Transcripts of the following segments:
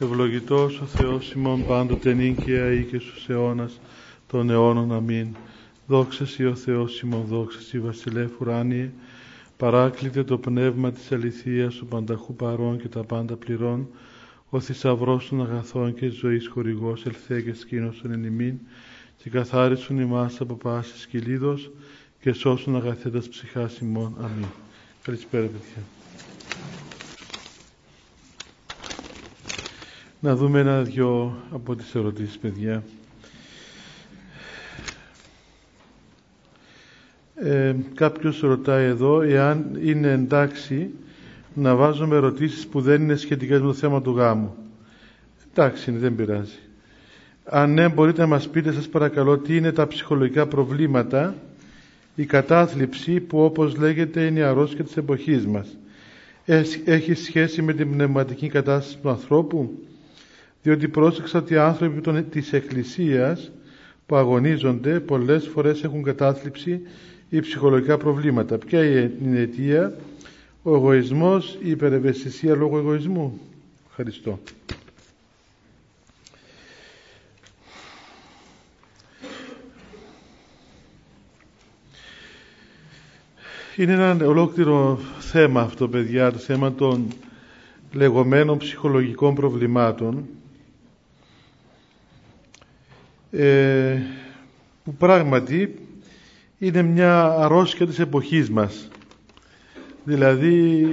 Ευλογητός ο Θεός ημών πάντοτε νίκαια ή και στους αιώνας των αιώνων. Αμήν. Δόξα Σοι ο Θεός ημών, δόξα Σοι βασιλεύ ουράνιε, παράκλητε το πνεύμα της αληθείας του πανταχού παρών και τα πάντα πληρών, ο θησαυρός των αγαθών και της ζωής χορηγός ελθέ και σκήνωσον εν ημίν, και καθάρισον ημάς από πάσης κυλίδος και σώσουν αγαθέτας ψυχάς ημών. Αμήν. Καλησπέρα παιδιά. Να δούμε ένα-δυο από τις ερωτήσεις, παιδιά. Ε, κάποιος ρωτάει εδώ εάν είναι εντάξει να βάζουμε ερωτήσεις που δεν είναι σχετικές με το θέμα του γάμου. Εντάξει, δεν πειράζει. Αν ναι, μπορείτε να μας πείτε, σας παρακαλώ, τι είναι τα ψυχολογικά προβλήματα, η κατάθλιψη που όπως λέγεται είναι η αρρώστια της εποχής μας. Έχει σχέση με την πνευματική κατάσταση του ανθρώπου; Διότι πρόσεξα ότι οι άνθρωποι της Εκκλησίας που αγωνίζονται πολλές φορές έχουν κατάθλιψη ή ψυχολογικά προβλήματα. Ποια είναι η αιτία, ο εγωισμός, η υπερευαισθησία λόγω εγωισμού. Ευχαριστώ. Είναι ένα ολόκληρο θέμα αυτό, παιδιά, το θέμα των λεγόμενων ψυχολογικών προβλημάτων ε, που πράγματι είναι μια αρρώστια της εποχής μας. Δηλαδή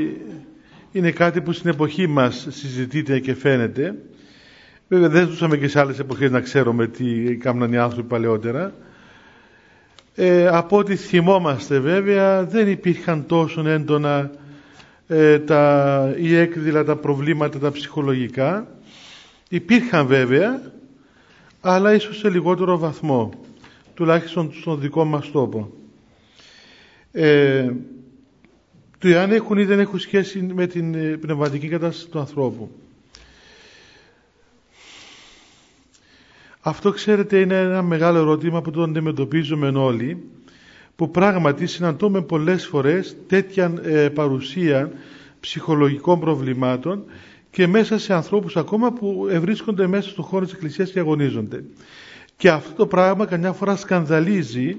είναι κάτι που στην εποχή μας συζητείται και φαίνεται. Βέβαια δεν ζούσαμε και σε άλλες εποχές να ξέρουμε τι κάνουν οι άνθρωποι παλαιότερα. Ε, από ό,τι θυμόμαστε βέβαια δεν υπήρχαν τόσο έντονα ε, τα, ή έκδηλα τα προβλήματα τα ψυχολογικά. Υπήρχαν βέβαια αλλά ίσως σε λιγότερο βαθμό, τουλάχιστον στον δικό μας τόπο. Ε, του εάν έχουν ή δεν έχουν σχέση με την ε, πνευματική κατάσταση του ανθρώπου. Αυτό ξέρετε είναι ένα μεγάλο ερώτημα που το αντιμετωπίζουμε όλοι που πράγματι συναντούμε πολλές φορές τέτοια ε, παρουσία ψυχολογικών προβλημάτων και μέσα σε ανθρώπους ακόμα που βρίσκονται μέσα στον χώρο της Εκκλησίας και αγωνίζονται. Και αυτό το πράγμα καμιά φορά σκανδαλίζει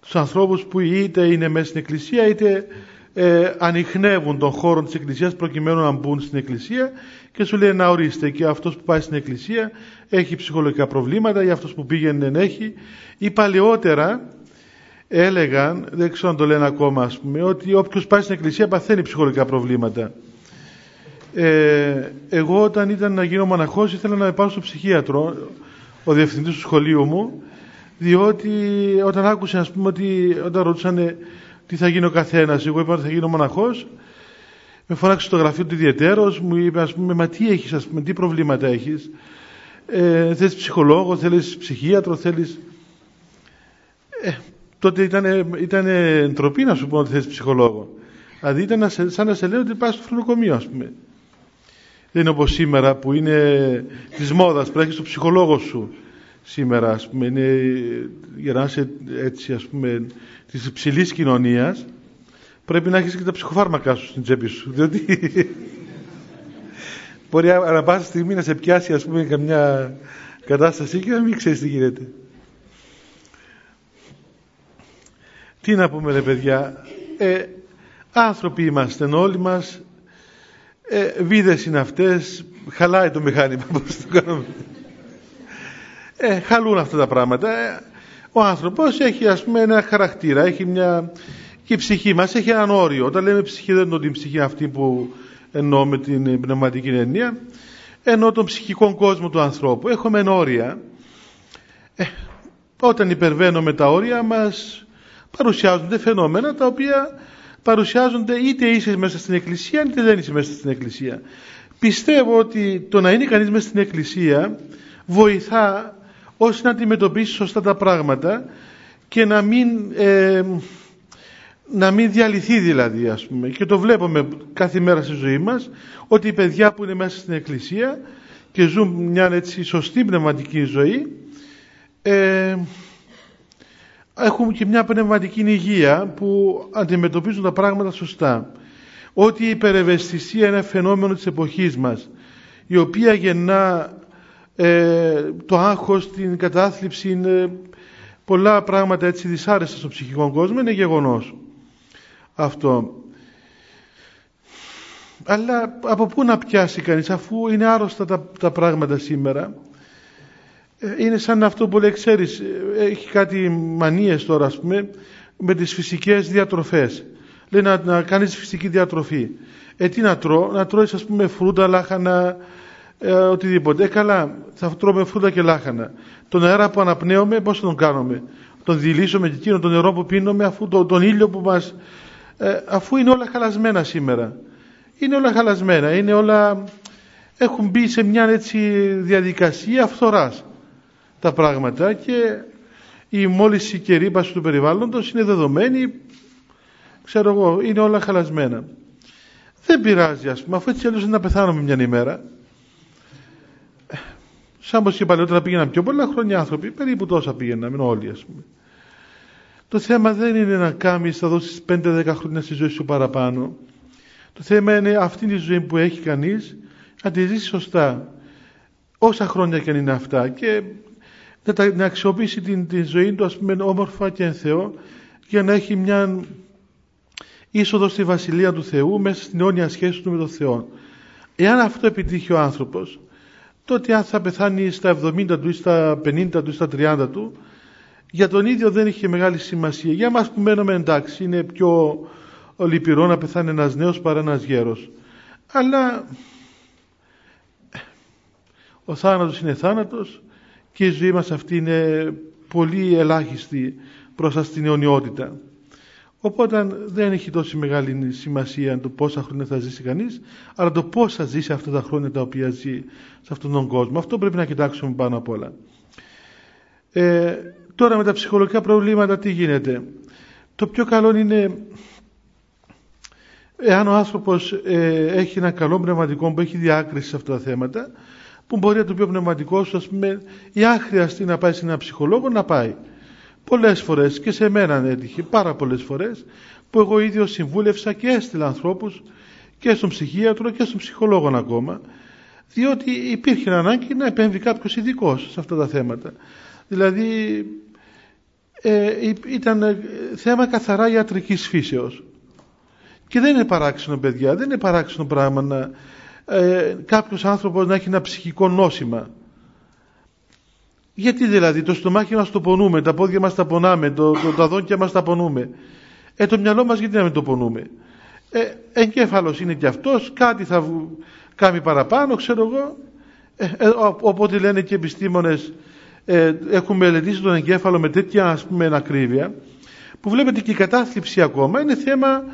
τους ανθρώπους που είτε είναι μέσα στην Εκκλησία είτε ε, ανοιχνεύουν τον χώρο της Εκκλησίας προκειμένου να μπουν στην Εκκλησία και σου λέει να ορίστε και αυτός που πάει στην Εκκλησία έχει ψυχολογικά προβλήματα ή αυτός που πήγαινε δεν έχει ή παλαιότερα έλεγαν, δεν ξέρω αν το λένε ακόμα ας πούμε, ότι όποιος πάει στην Εκκλησία παθαίνει ψυχολογικά προβλήματα. Ε, εγώ όταν ήταν να γίνω μοναχός ήθελα να πάω στο ψυχίατρο, ο διευθυντής του σχολείου μου, διότι όταν άκουσα ας πούμε ότι όταν ρωτούσαν τι θα γίνει ο καθένας, εγώ είπα ότι θα γίνω μοναχός, με φώναξε στο γραφείο του ιδιαιτέρως, μου είπε ας πούμε, μα τι έχεις, ας πούμε, τι προβλήματα έχεις, ε, θέλεις ψυχολόγο, θέλεις ψυχίατρο, θέλεις... Ε, τότε ήταν, ήταν ντροπή να σου πω ότι θέλεις ψυχολόγο. Δηλαδή ήταν σαν να σε λέω ότι πας στο φρονοκομείο ας πούμε. Δεν είναι όπως σήμερα που είναι της μόδας, πρέπει να έχεις το ψυχολόγο σου σήμερα, ας πούμε, είναι, για να είσαι έτσι, ας πούμε, της υψηλής κοινωνίας, πρέπει να έχεις και τα ψυχοφάρμακά σου στην τσέπη σου, διότι μπορεί ανά πάσα στιγμή να σε πιάσει, ας πούμε, καμιά κατάσταση και να μην ξέρεις τι γίνεται. Τι να πούμε, ρε παιδιά, ε, άνθρωποι είμαστε όλοι μας, ε, βίδες είναι αυτές, χαλάει το μηχάνημα, πώς το κάνουμε. Ε, χαλούν αυτά τα πράγματα. Ε, ο άνθρωπος έχει ας πούμε ένα χαρακτήρα, έχει μια... και η ψυχή μας έχει έναν όριο. Όταν λέμε ψυχή δεν είναι την ψυχή αυτή που εννοώ με την πνευματική εννοία, ενώ τον ψυχικό κόσμο του ανθρώπου. Έχουμε όρια. Ε, όταν υπερβαίνουμε τα όρια μας παρουσιάζονται φαινόμενα τα οποία παρουσιάζονται είτε είσαι μέσα στην εκκλησία είτε δεν είσαι μέσα στην εκκλησία. Πιστεύω ότι το να είναι κανείς μέσα στην εκκλησία βοηθά ώστε να αντιμετωπίσει σωστά τα πράγματα και να μην, ε, να μην διαλυθεί δηλαδή ας πούμε. Και το βλέπουμε κάθε μέρα στη ζωή μας ότι οι παιδιά που είναι μέσα στην εκκλησία και ζουν μια έτσι σωστή πνευματική ζωή ε, έχουν και μια πνευματική υγεία που αντιμετωπίζουν τα πράγματα σωστά. Ότι η υπερευαισθησία είναι φαινόμενο της εποχής μας η οποία γεννά ε, το άγχος, την κατάθλιψη, πολλά πράγματα έτσι δυσάρεστα στο ψυχικό κόσμο, είναι γεγονός αυτό. Αλλά από πού να πιάσει κανείς αφού είναι άρρωστα τα, τα πράγματα σήμερα; Ε, είναι σαν αυτό που λέει, ξέρεις, ε, έχει κάτι μανίες τώρα ας πούμε με τις φυσικές διατροφές. Λέει να, να κάνεις φυσική διατροφή. Ε, τι να τρώω, να τρώεις ας πούμε φρούτα, λάχανα, ε, οτιδήποτε. Ε, καλά, θα τρώμε φρούτα και λάχανα. Τον αέρα που αναπνέουμε, πώς τον κάνουμε; Τον δηλήσουμε και εκείνο το νερό που πίνουμε, αφού το, τον ήλιο που μας... Ε, αφού είναι όλα χαλασμένα σήμερα. Είναι όλα χαλασμένα, είναι όλα... Έχουν μπει σε μια έτσι διαδικασία αυθοράς τα πράγματα και η μόλις και ρήπαση του περιβάλλοντος είναι δεδομένη, ξέρω εγώ, είναι όλα χαλασμένα. Δεν πειράζει ας πούμε, αφού έτσι αλλιώς να πεθάνουμε μια ημέρα. Σαν πως και παλαιότερα πήγαιναν πιο πολλά χρόνια άνθρωποι, περίπου τόσα πήγαιναν, όλοι ας πούμε. Το θέμα δεν είναι να κάνεις, θα δώσεις 5-10 χρόνια στη ζωή σου παραπάνω. Το θέμα είναι αυτή η ζωή που έχει κανείς να τη ζήσεις σωστά. Όσα χρόνια και αν είναι αυτά και να, αξιοποιήσει την, την ζωή του ας πούμε όμορφα και εν Θεό για να έχει μια είσοδο στη Βασιλεία του Θεού μέσα στην αιώνια σχέση του με τον Θεό. Εάν αυτό επιτύχει ο άνθρωπος τότε αν θα πεθάνει στα 70 του ή στα 50 του ή στα 30 του για τον ίδιο δεν είχε μεγάλη σημασία. Για μας που μένουμε εντάξει είναι πιο λυπηρό να πεθάνει ένας νέος παρά ένας γέρος. Αλλά ο θάνατος είναι θάνατος και η ζωή μας αυτή είναι πολύ ελάχιστη προς την αιωνιότητα. Οπότε δεν έχει τόση μεγάλη σημασία το πόσα χρόνια θα ζήσει κανείς, αλλά το πώς θα ζήσει αυτά τα χρόνια τα οποία ζει σε αυτόν τον κόσμο. Αυτό πρέπει να κοιτάξουμε πάνω απ' όλα. Ε, τώρα με τα ψυχολογικά προβλήματα τι γίνεται. Το πιο καλό είναι εάν ο άνθρωπος ε, έχει ένα καλό πνευματικό που έχει διάκριση σε αυτά τα θέματα, που μπορεί να το πει ο πνευματικός, ας πούμε, ή αν χρειαστεί να πάει σε ένα ψυχολόγο, να πάει. Πολλές φορές και σε μένα έτυχε πάρα πολλές φορές που εγώ ίδιος συμβούλευσα και έστειλα ανθρώπους και στον ψυχίατρο και στον ψυχολόγο ακόμα διότι υπήρχε ανάγκη να επέμβει κάποιος ειδικός σε αυτά τα θέματα. Δηλαδή ε, ήταν ε, θέμα καθαρά ιατρικής φύσεως. Και δεν είναι παράξενο παιδιά, δεν είναι παράξενο πράγμα να ε, κάποιος άνθρωπος να έχει ένα ψυχικό νόσημα γιατί δηλαδή το στομάχι μας το πονούμε, τα πόδια μας τα πονάμε, το, το, τα δόντια μας τα πονούμε. Ε, το μυαλό μας γιατί να μην το πονούμε. Ε, εγκέφαλος είναι και αυτός, κάτι θα κάνει παραπάνω, ξέρω εγώ. Ε, ε, οπότε λένε και επιστήμονες, ε, έχουν μελετήσει τον εγκέφαλο με τέτοια ας πούμε ακρίβεια, που βλέπετε και η κατάθλιψη ακόμα είναι θέμα,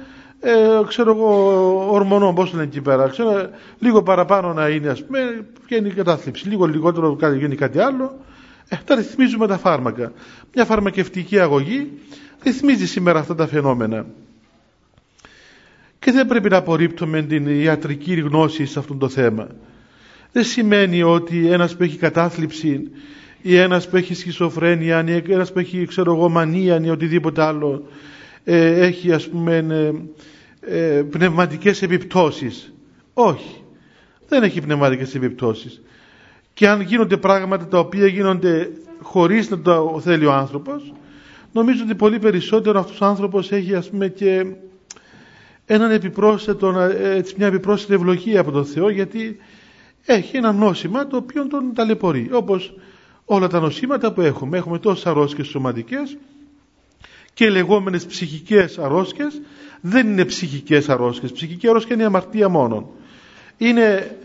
ε, ξέρω εγώ, ορμονών, πώς λένε εκεί πέρα. Ξέρω, λίγο παραπάνω να είναι, ας πούμε, βγαίνει η κατάθλιψη. Λίγο λιγότερο γίνει κάτι άλλο, ε, τα ρυθμίζουμε τα φάρμακα. Μια φαρμακευτική αγωγή ρυθμίζει σήμερα αυτά τα φαινόμενα. Και δεν πρέπει να απορρίπτουμε την ιατρική γνώση σε αυτό το θέμα. Δεν σημαίνει ότι ένας που έχει κατάθλιψη ή ένας που έχει σχισοφρένεια ή ένας που έχει ξέρω εγώ μανία ή οτιδήποτε άλλο ε, έχει ας πούμε ε, ε, πνευματικές επιπτώσεις. Όχι. Δεν έχει πνευματικές επιπτώσεις και αν γίνονται πράγματα τα οποία γίνονται χωρίς να το θέλει ο άνθρωπος νομίζω ότι πολύ περισσότερο αυτός ο άνθρωπος έχει ας πούμε και έναν επιπρόσθετο, έτσι, μια επιπρόσθετη ευλογία από τον Θεό γιατί έχει ένα νόσημα το οποίο τον ταλαιπωρεί όπως όλα τα νοσήματα που έχουμε έχουμε τόσες αρρώσκες σωματικές και λεγόμενες ψυχικές αρρώσκες δεν είναι ψυχικές αρρώσκες ψυχική αρρώσκια είναι η αμαρτία μόνο είναι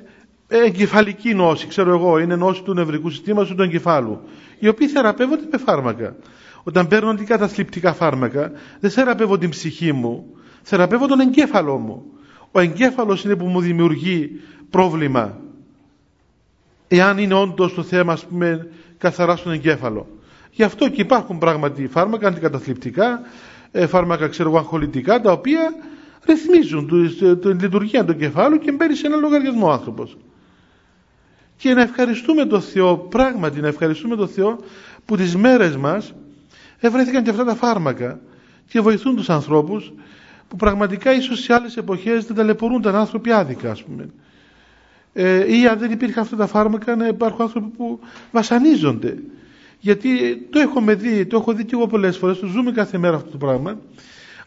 εγκεφαλική νόση, ξέρω εγώ, είναι νόση του νευρικού συστήματος του εγκεφάλου, οι οποίοι θεραπεύονται με φάρμακα. Όταν παίρνω αντικαταθλιπτικά φάρμακα, δεν θεραπεύω την ψυχή μου, θεραπεύω τον εγκέφαλό μου. Ο εγκέφαλος είναι που μου δημιουργεί πρόβλημα. Εάν είναι όντως το θέμα, ας πούμε, καθαρά στον εγκέφαλο. Γι' αυτό και υπάρχουν πράγματι φάρμακα αντικαταθλιπτικά, ε, φάρμακα ξέρω εγώ αγχολητικά, τα οποία ρυθμίζουν την λειτουργία του εγκεφάλου και μπαίνει σε ένα λογαριασμό άνθρωπος και να ευχαριστούμε τον Θεό, πράγματι να ευχαριστούμε τον Θεό που τις μέρες μας ευρέθηκαν και αυτά τα φάρμακα και βοηθούν τους ανθρώπους που πραγματικά ίσως σε άλλες εποχές δεν ταλαιπωρούνταν άνθρωποι άδικα ας πούμε. Ε, ή αν δεν υπήρχαν αυτά τα φάρμακα να υπάρχουν άνθρωποι που βασανίζονται. Γιατί το έχουμε δει, το έχω δει και εγώ πολλές φορές, το ζούμε κάθε μέρα αυτό το πράγμα.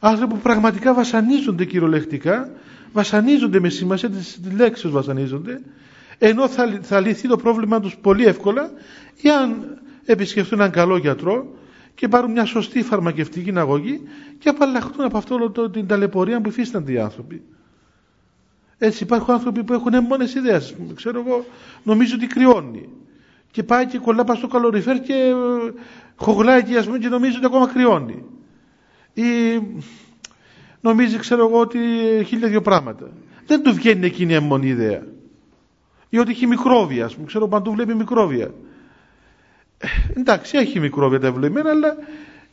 Άνθρωποι που πραγματικά βασανίζονται κυριολεκτικά, βασανίζονται με σημασία της λέξης βασανίζονται, ενώ θα, θα λυθεί το πρόβλημα τους πολύ εύκολα εάν επισκεφτούν έναν καλό γιατρό και πάρουν μια σωστή φαρμακευτική αγωγή και απαλλαχτούν από αυτό το, την ταλαιπωρία που υφίστανται οι άνθρωποι. Έτσι υπάρχουν άνθρωποι που έχουν μόνες ιδέες. Ξέρω εγώ, νομίζω ότι κρυώνει. Και πάει και κολλά στο καλοριφέρ και ε, χογλάει και, πούμε, και νομίζει ότι ακόμα κρυώνει. Ή νομίζει, ξέρω εγώ, ότι χίλια δύο πράγματα. Δεν του βγαίνει εκείνη η μόνη ιδέα. Ή ότι έχει μικρόβια, ας πούμε. Ξέρω παντού βλέπει μικρόβια. Ε, εντάξει, έχει μικρόβια τα ευλογημένα, αλλά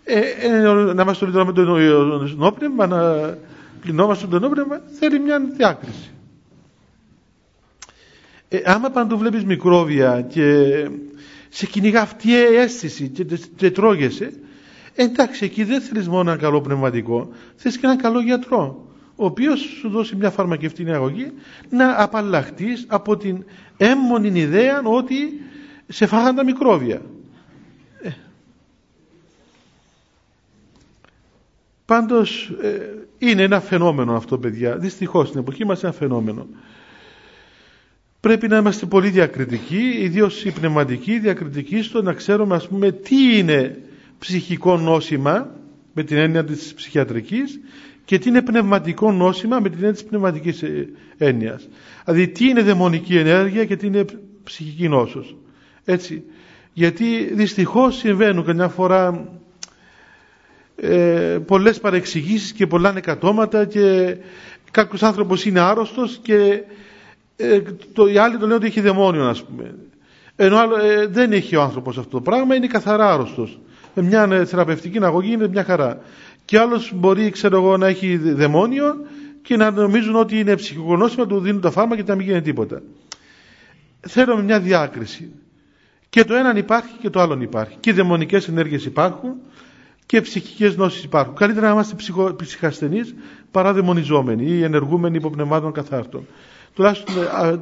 ε, ε, να είμαστε με το ενόπνευμα, να πληνόμαστε το ενόπνευμα, θέλει μια διάκριση. Ε, άμα παντού βλέπεις μικρόβια και σε κυνηγά αυτή η αίσθηση και, και τρώγεσαι, εντάξει, εκεί δεν θέλεις μόνο ένα καλό πνευματικό, θέλεις και ένα καλό γιατρό, ο οποίος σου δώσει μια φαρμακευτική αγωγή να απαλλαχτείς από την έμμονη ιδέα ότι σε φάγαν τα μικρόβια. Ε. Πάντως ε, είναι ένα φαινόμενο αυτό παιδιά, δυστυχώς στην εποχή μας είναι ένα φαινόμενο. Πρέπει να είμαστε πολύ διακριτικοί, ιδίως οι πνευματικοί διακριτικοί στο να ξέρουμε ας πούμε τι είναι ψυχικό νόσημα με την έννοια της ψυχιατρικής και τι είναι πνευματικό νόσημα με την έννοια της πνευματικής ε, έννοιας. Δηλαδή τι είναι δαιμονική ενέργεια και τι είναι ψυχική νόσος. Έτσι. Γιατί δυστυχώς συμβαίνουν καμιά φορά ε, πολλές παρεξηγήσεις και πολλά νεκατώματα και κάποιος άνθρωπος είναι άρρωστος και ε, το, οι άλλοι το λένε ότι έχει δαιμόνιο ας πούμε. Ενώ ε, δεν έχει ο άνθρωπος αυτό το πράγμα, είναι καθαρά άρρωστος. Με μια ε, θεραπευτική αγωγή είναι μια χαρά. Και άλλος μπορεί ξέρω εγώ να έχει δαιμόνιο και να νομίζουν ότι είναι ψυχογονώσιμα, του δίνουν τα φάρμακα και να μην γίνει τίποτα. Θέλουμε μια διάκριση. Και το έναν υπάρχει και το άλλο υπάρχει. Και οι δαιμονικές ενέργειες υπάρχουν και ψυχικές νόσεις υπάρχουν. Καλύτερα να είμαστε ψυχο, ψυχασθενείς παρά δαιμονιζόμενοι ή ενεργούμενοι υποπνευμάτων καθάρτων. Τουλάχιστον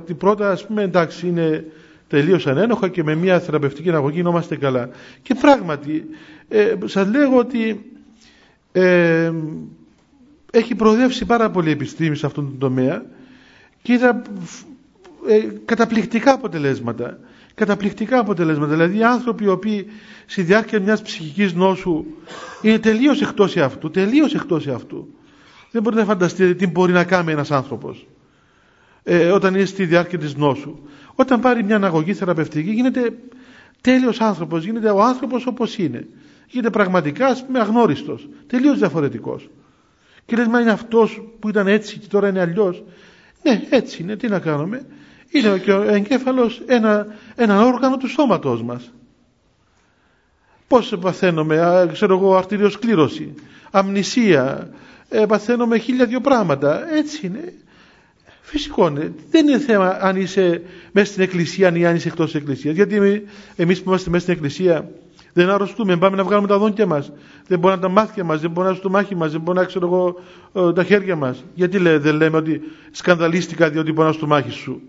την πρώτα ας πούμε εντάξει είναι τελείως ανένοχα και με μια θεραπευτική αγωγή είμαστε καλά. Και πράγματι ε, σας λέγω ότι ε, έχει προοδεύσει πάρα πολύ η επιστήμη σε αυτόν τον τομέα και είδα ε, καταπληκτικά αποτελέσματα. Καταπληκτικά αποτελέσματα. Δηλαδή οι άνθρωποι οι οποίοι στη διάρκεια μιας ψυχικής νόσου είναι τελείως εκτός αυτού, τελείως εκτός αυτού. Δεν μπορείτε να φανταστείτε τι μπορεί να κάνει ένας άνθρωπος ε, όταν είναι στη διάρκεια της νόσου. Όταν πάρει μια αναγωγή θεραπευτική γίνεται τέλειος άνθρωπος, γίνεται ο άνθρωπος όπως είναι. Γίνεται πραγματικά ας πούμε αγνώριστος, τελείως διαφορετικός. Και λες μα είναι αυτός που ήταν έτσι και τώρα είναι αλλιώς. Ναι έτσι είναι, τι να κάνουμε. Είναι και ο εγκέφαλος ένα, ένα όργανο του σώματός μας. Πώς παθαίνουμε, ξέρω εγώ, αρτηριοσκλήρωση, αμνησία, ε, παθαίνουμε χίλια δυο πράγματα. Έτσι είναι. Φυσικό είναι. Δεν είναι θέμα αν είσαι μέσα στην εκκλησία ή αν είσαι εκτός της εκκλησίας. Γιατί εμείς που είμαστε μέσα στην εκκλησία δεν αρρωστούμε, πάμε να βγάλουμε τα δόντια μας. Δεν μπορεί να τα μάτια μας, δεν μπορεί να στο μάχη μας, δεν μπορεί να ξέρω εγώ ε, τα χέρια μας. Γιατί λέ, δεν λέμε ότι σκανδαλίστηκα διότι μπορεί να στο μάχη σου;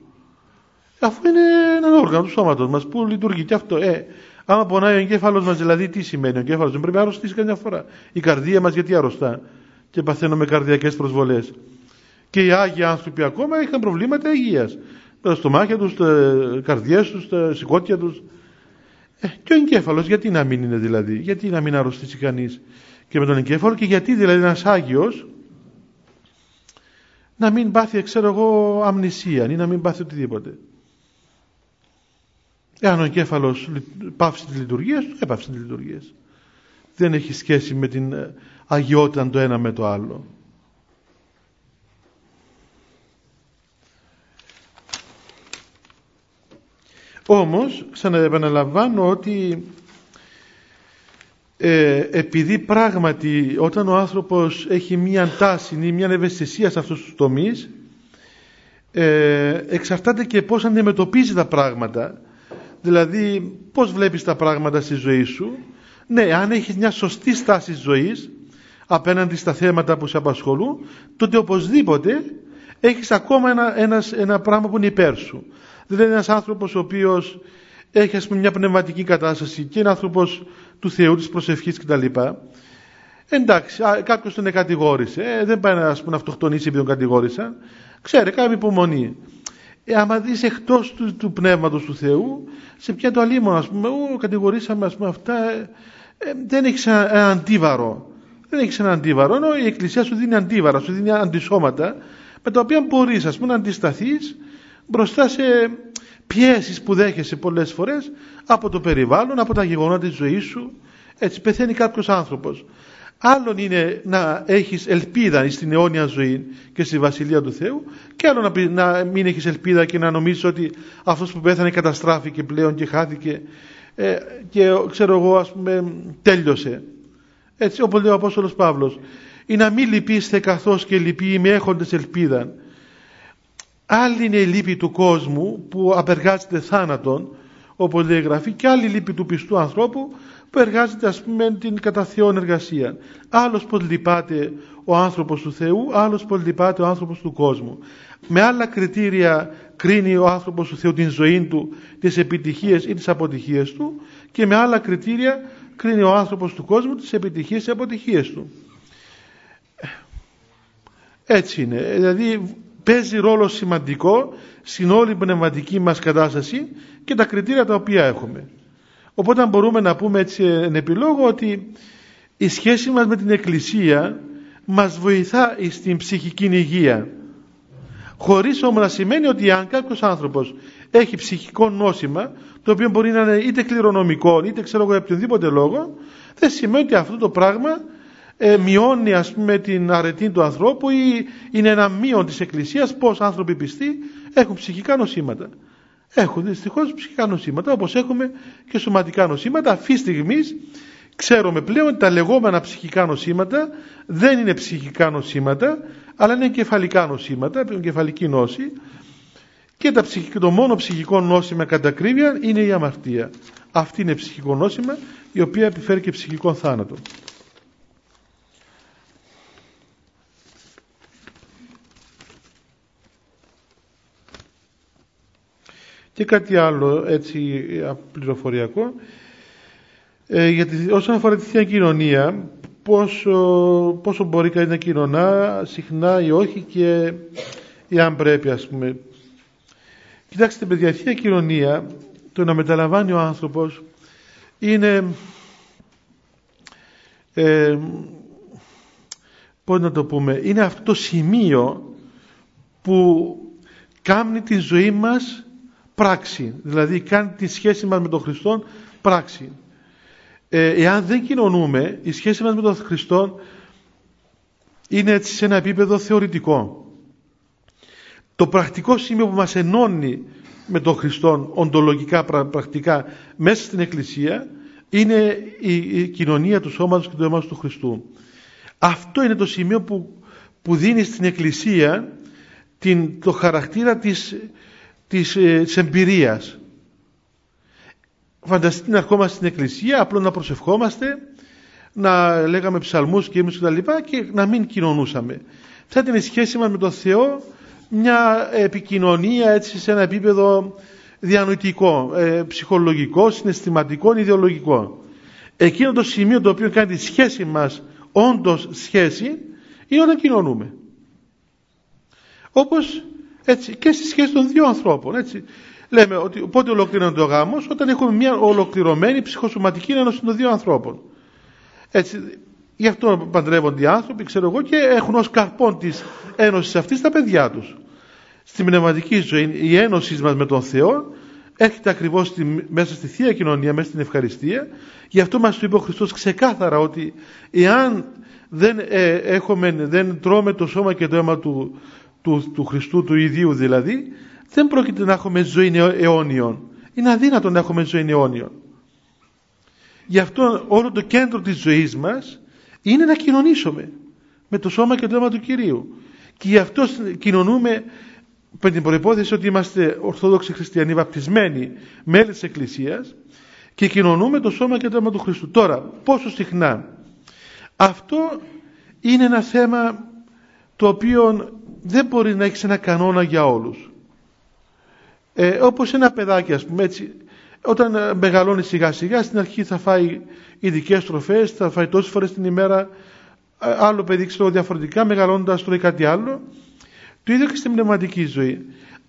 Αφού είναι ένα όργανο του σώματος μας που λειτουργεί και αυτό. Ε, άμα πονάει ο εγκέφαλος μας, δηλαδή τι σημαίνει ο εγκέφαλος, δεν πρέπει να αρρωστήσει καμιά φορά. Η καρδία μας γιατί αρρωστά; Και παθαίνουμε καρδιακές προσβολές. Και οι Άγιοι άνθρωποι ακόμα είχαν προβλήματα υγείας. Τα στομάχια τους, τα καρδιές τους, τα σηκώτια τους. Ε, και ο εγκέφαλος γιατί να μην είναι δηλαδή, γιατί να μην αρρωστήσει κανείς; Και με τον εγκέφαλο και γιατί δηλαδή ένας Άγιος να μην πάθει, ξέρω εγώ, αμνησία ή να μην πάθει οτιδήποτε. Εάν ο εγκέφαλος πάυσει τη λειτουργία του, έπαυσε τη λειτουργία. Δεν έχει σχέση με την αγιότητα το ένα με το άλλο. Όμως, ξαναεπαναλαμβάνω ότι ε, επειδή πράγματι όταν ο άνθρωπος έχει μία τάση ή μία ευαισθησία σε αυτούς τους τομείς ε, εξαρτάται και πώς αντιμετωπίζει τα πράγματα. Δηλαδή πώς βλέπεις τα πράγματα στη ζωή σου. Ναι, αν έχεις μια σωστή στάση ζωής απέναντι στα θέματα που σε απασχολούν τότε οπωσδήποτε έχεις ακόμα ένα, ένας, ένα πράγμα που είναι υπέρ σου Δηλαδή ένας άνθρωπος ο οποίος έχει ας πούμε μια πνευματική κατάσταση και είναι άνθρωπος του Θεού, της προσευχής κτλ. Εντάξει, κάποιος τον κατηγόρησε. Ε, δεν πάει ας πούμε, να αυτοκτονήσει επειδή τον κατηγόρησαν. Ξέρει, κάνει υπομονή. Ε, άμα δεις εκτός του, του πνεύματος του Θεού, σε ποια το αλίμονο, ας πούμε, ου, κατηγορήσαμε ας πούμε, αυτά, ε, ε, δεν έχεις ένα, ένα, αντίβαρο. Δεν έχεις ένα αντίβαρο, ενώ η Εκκλησία σου δίνει αντίβαρα, σου δίνει αντισώματα, με τα οποία μπορείς να αντισταθείς μπροστά σε πιέσεις που δέχεσαι πολλές φορές από το περιβάλλον, από τα γεγονότα της ζωής σου. Έτσι πεθαίνει κάποιος άνθρωπος. Άλλον είναι να έχεις ελπίδα στην αιώνια ζωή και στη Βασιλεία του Θεού και άλλο να, μην έχεις ελπίδα και να νομίζεις ότι αυτός που πέθανε καταστράφηκε πλέον και χάθηκε ε, και ξέρω εγώ ας πούμε τέλειωσε. Έτσι όπως λέει ο Απόστολος Παύλος ή να μην λυπήστε καθώς και λυπεί με έχοντες ελπίδα. Άλλη είναι η λύπη του κόσμου που απεργάζεται θάνατον όπως λέει η Γραφή και άλλη λύπη του πιστού ανθρώπου που εργάζεται ας πούμε την κατά Θεόν εργασία. Άλλος πως λυπάται ο άνθρωπος του Θεού, άλλος πως λυπάται ο άνθρωπος του κόσμου. Με άλλα κριτήρια κρίνει ο άνθρωπος του Θεού την ζωή του, τις επιτυχίες ή τις αποτυχίες του και με άλλα κριτήρια κρίνει ο άνθρωπος του κόσμου τις επιτυχίες και αποτυχίες του. Έτσι είναι. Δηλαδή παίζει ρόλο σημαντικό στην όλη πνευματική μας κατάσταση και τα κριτήρια τα οποία έχουμε. Οπότε μπορούμε να πούμε έτσι εν επιλόγω ότι η σχέση μας με την Εκκλησία μας βοηθά στην ψυχική υγεία. Χωρίς όμως να σημαίνει ότι αν κάποιος άνθρωπος έχει ψυχικό νόσημα, το οποίο μπορεί να είναι είτε κληρονομικό, είτε ξέρω εγώ για οποιονδήποτε λόγο, δεν σημαίνει ότι αυτό το πράγμα ε, μειώνει ας πούμε την αρετή του ανθρώπου ή είναι ένα μείον της Εκκλησίας πως άνθρωποι πιστοί έχουν ψυχικά νοσήματα έχουν δυστυχώς ψυχικά νοσήματα όπως έχουμε και σωματικά νοσήματα αυτή τη στιγμή ξέρουμε πλέον ότι τα λεγόμενα ψυχικά νοσήματα δεν είναι ψυχικά νοσήματα αλλά είναι κεφαλικά νοσήματα, κεφαλική νόση και τα το μόνο ψυχικό νόσημα κατά ακρίβεια είναι η αμαρτία. Αυτή είναι ψυχικό νόσημα η οποία επιφέρει και ψυχικό θάνατο. Και κάτι άλλο έτσι πληροφοριακό, ε, γιατί όσον αφορά τη Θεία Κοινωνία, πόσο, πόσο μπορεί κανείς να κοινωνά, συχνά ή όχι και ή αν πρέπει ας πούμε. Κοιτάξτε παιδιά, η Θεία Κοινωνία, το να μεταλαμβάνει ο άνθρωπος, είναι, ε, πώς να το πούμε, είναι αυτό το σημείο που κάνει τη ζωή μας πράξη. Δηλαδή κάνει τη σχέση μας με τον Χριστό πράξη. Ε, εάν δεν κοινωνούμε, η σχέση μας με τον Χριστό είναι έτσι σε ένα επίπεδο θεωρητικό. Το πρακτικό σημείο που μας ενώνει με τον Χριστό οντολογικά, πρακτικά μέσα στην Εκκλησία είναι η, κοινωνία του σώματος και του αίματος του Χριστού. Αυτό είναι το σημείο που, που δίνει στην Εκκλησία την, το χαρακτήρα της της, ε, της εμπειρίας. Φανταστείτε να ερχόμαστε στην εκκλησία, απλό να προσευχόμαστε, να λέγαμε ψαλμούς και ήμους και τα λοιπά και να μην κοινωνούσαμε. Θα ήταν η σχέση μας με τον Θεό μια επικοινωνία έτσι σε ένα επίπεδο διανοητικό, ε, ψυχολογικό, συναισθηματικό, ιδεολογικό. Εκείνο το σημείο το οποίο κάνει τη σχέση μας όντως σχέση είναι όταν κοινωνούμε. Όπως έτσι, και στη σχέση των δύο ανθρώπων. Έτσι. Λέμε ότι πότε ολοκληρώνεται ο γάμος, όταν έχουμε μια ολοκληρωμένη ψυχοσωματική ένωση των δύο ανθρώπων. Έτσι, γι' αυτό παντρεύονται οι άνθρωποι, ξέρω εγώ, και έχουν ως καρπόν της ένωσης αυτής τα παιδιά τους. Στην πνευματική ζωή, η ένωση μας με τον Θεό έρχεται ακριβώς μέσα στη θεία κοινωνία, μέσα στην ευχαριστία. Γι' αυτό μας το είπε ο Χριστός ξεκάθαρα ότι εάν δεν, ε, έχουμε, δεν τρώμε το σώμα και το αίμα του, του, του Χριστού του ιδίου δηλαδή δεν πρόκειται να έχουμε ζωή αιώνιον. Είναι αδύνατο να έχουμε ζωή αιώνιον γι' αυτό όλο το κέντρο της ζωής μας είναι να κοινωνήσουμε με το σώμα και το αίμα του Κυρίου. Και γι' αυτό κοινωνούμε με την προϋπόθεση ότι είμαστε Ορθόδοξοι Χριστιανοί βαπτισμένοι μέλη της Εκκλησίας και κοινωνούμε το σώμα και το αίμα του Χριστού. Τώρα πόσο συχνά. Αυτό είναι ένα θέμα το οποίο δεν μπορεί να έχεις ένα κανόνα για όλους. Ε, όπως ένα παιδάκι ας πούμε έτσι, όταν ε, μεγαλώνει σιγά σιγά στην αρχή θα φάει ειδικές τροφές, θα φάει τόσες φορές την ημέρα, ε, άλλο παιδί ξέρω διαφορετικά, μεγαλώνοντας τρώει κάτι άλλο. Το ίδιο και στην πνευματική ζωή.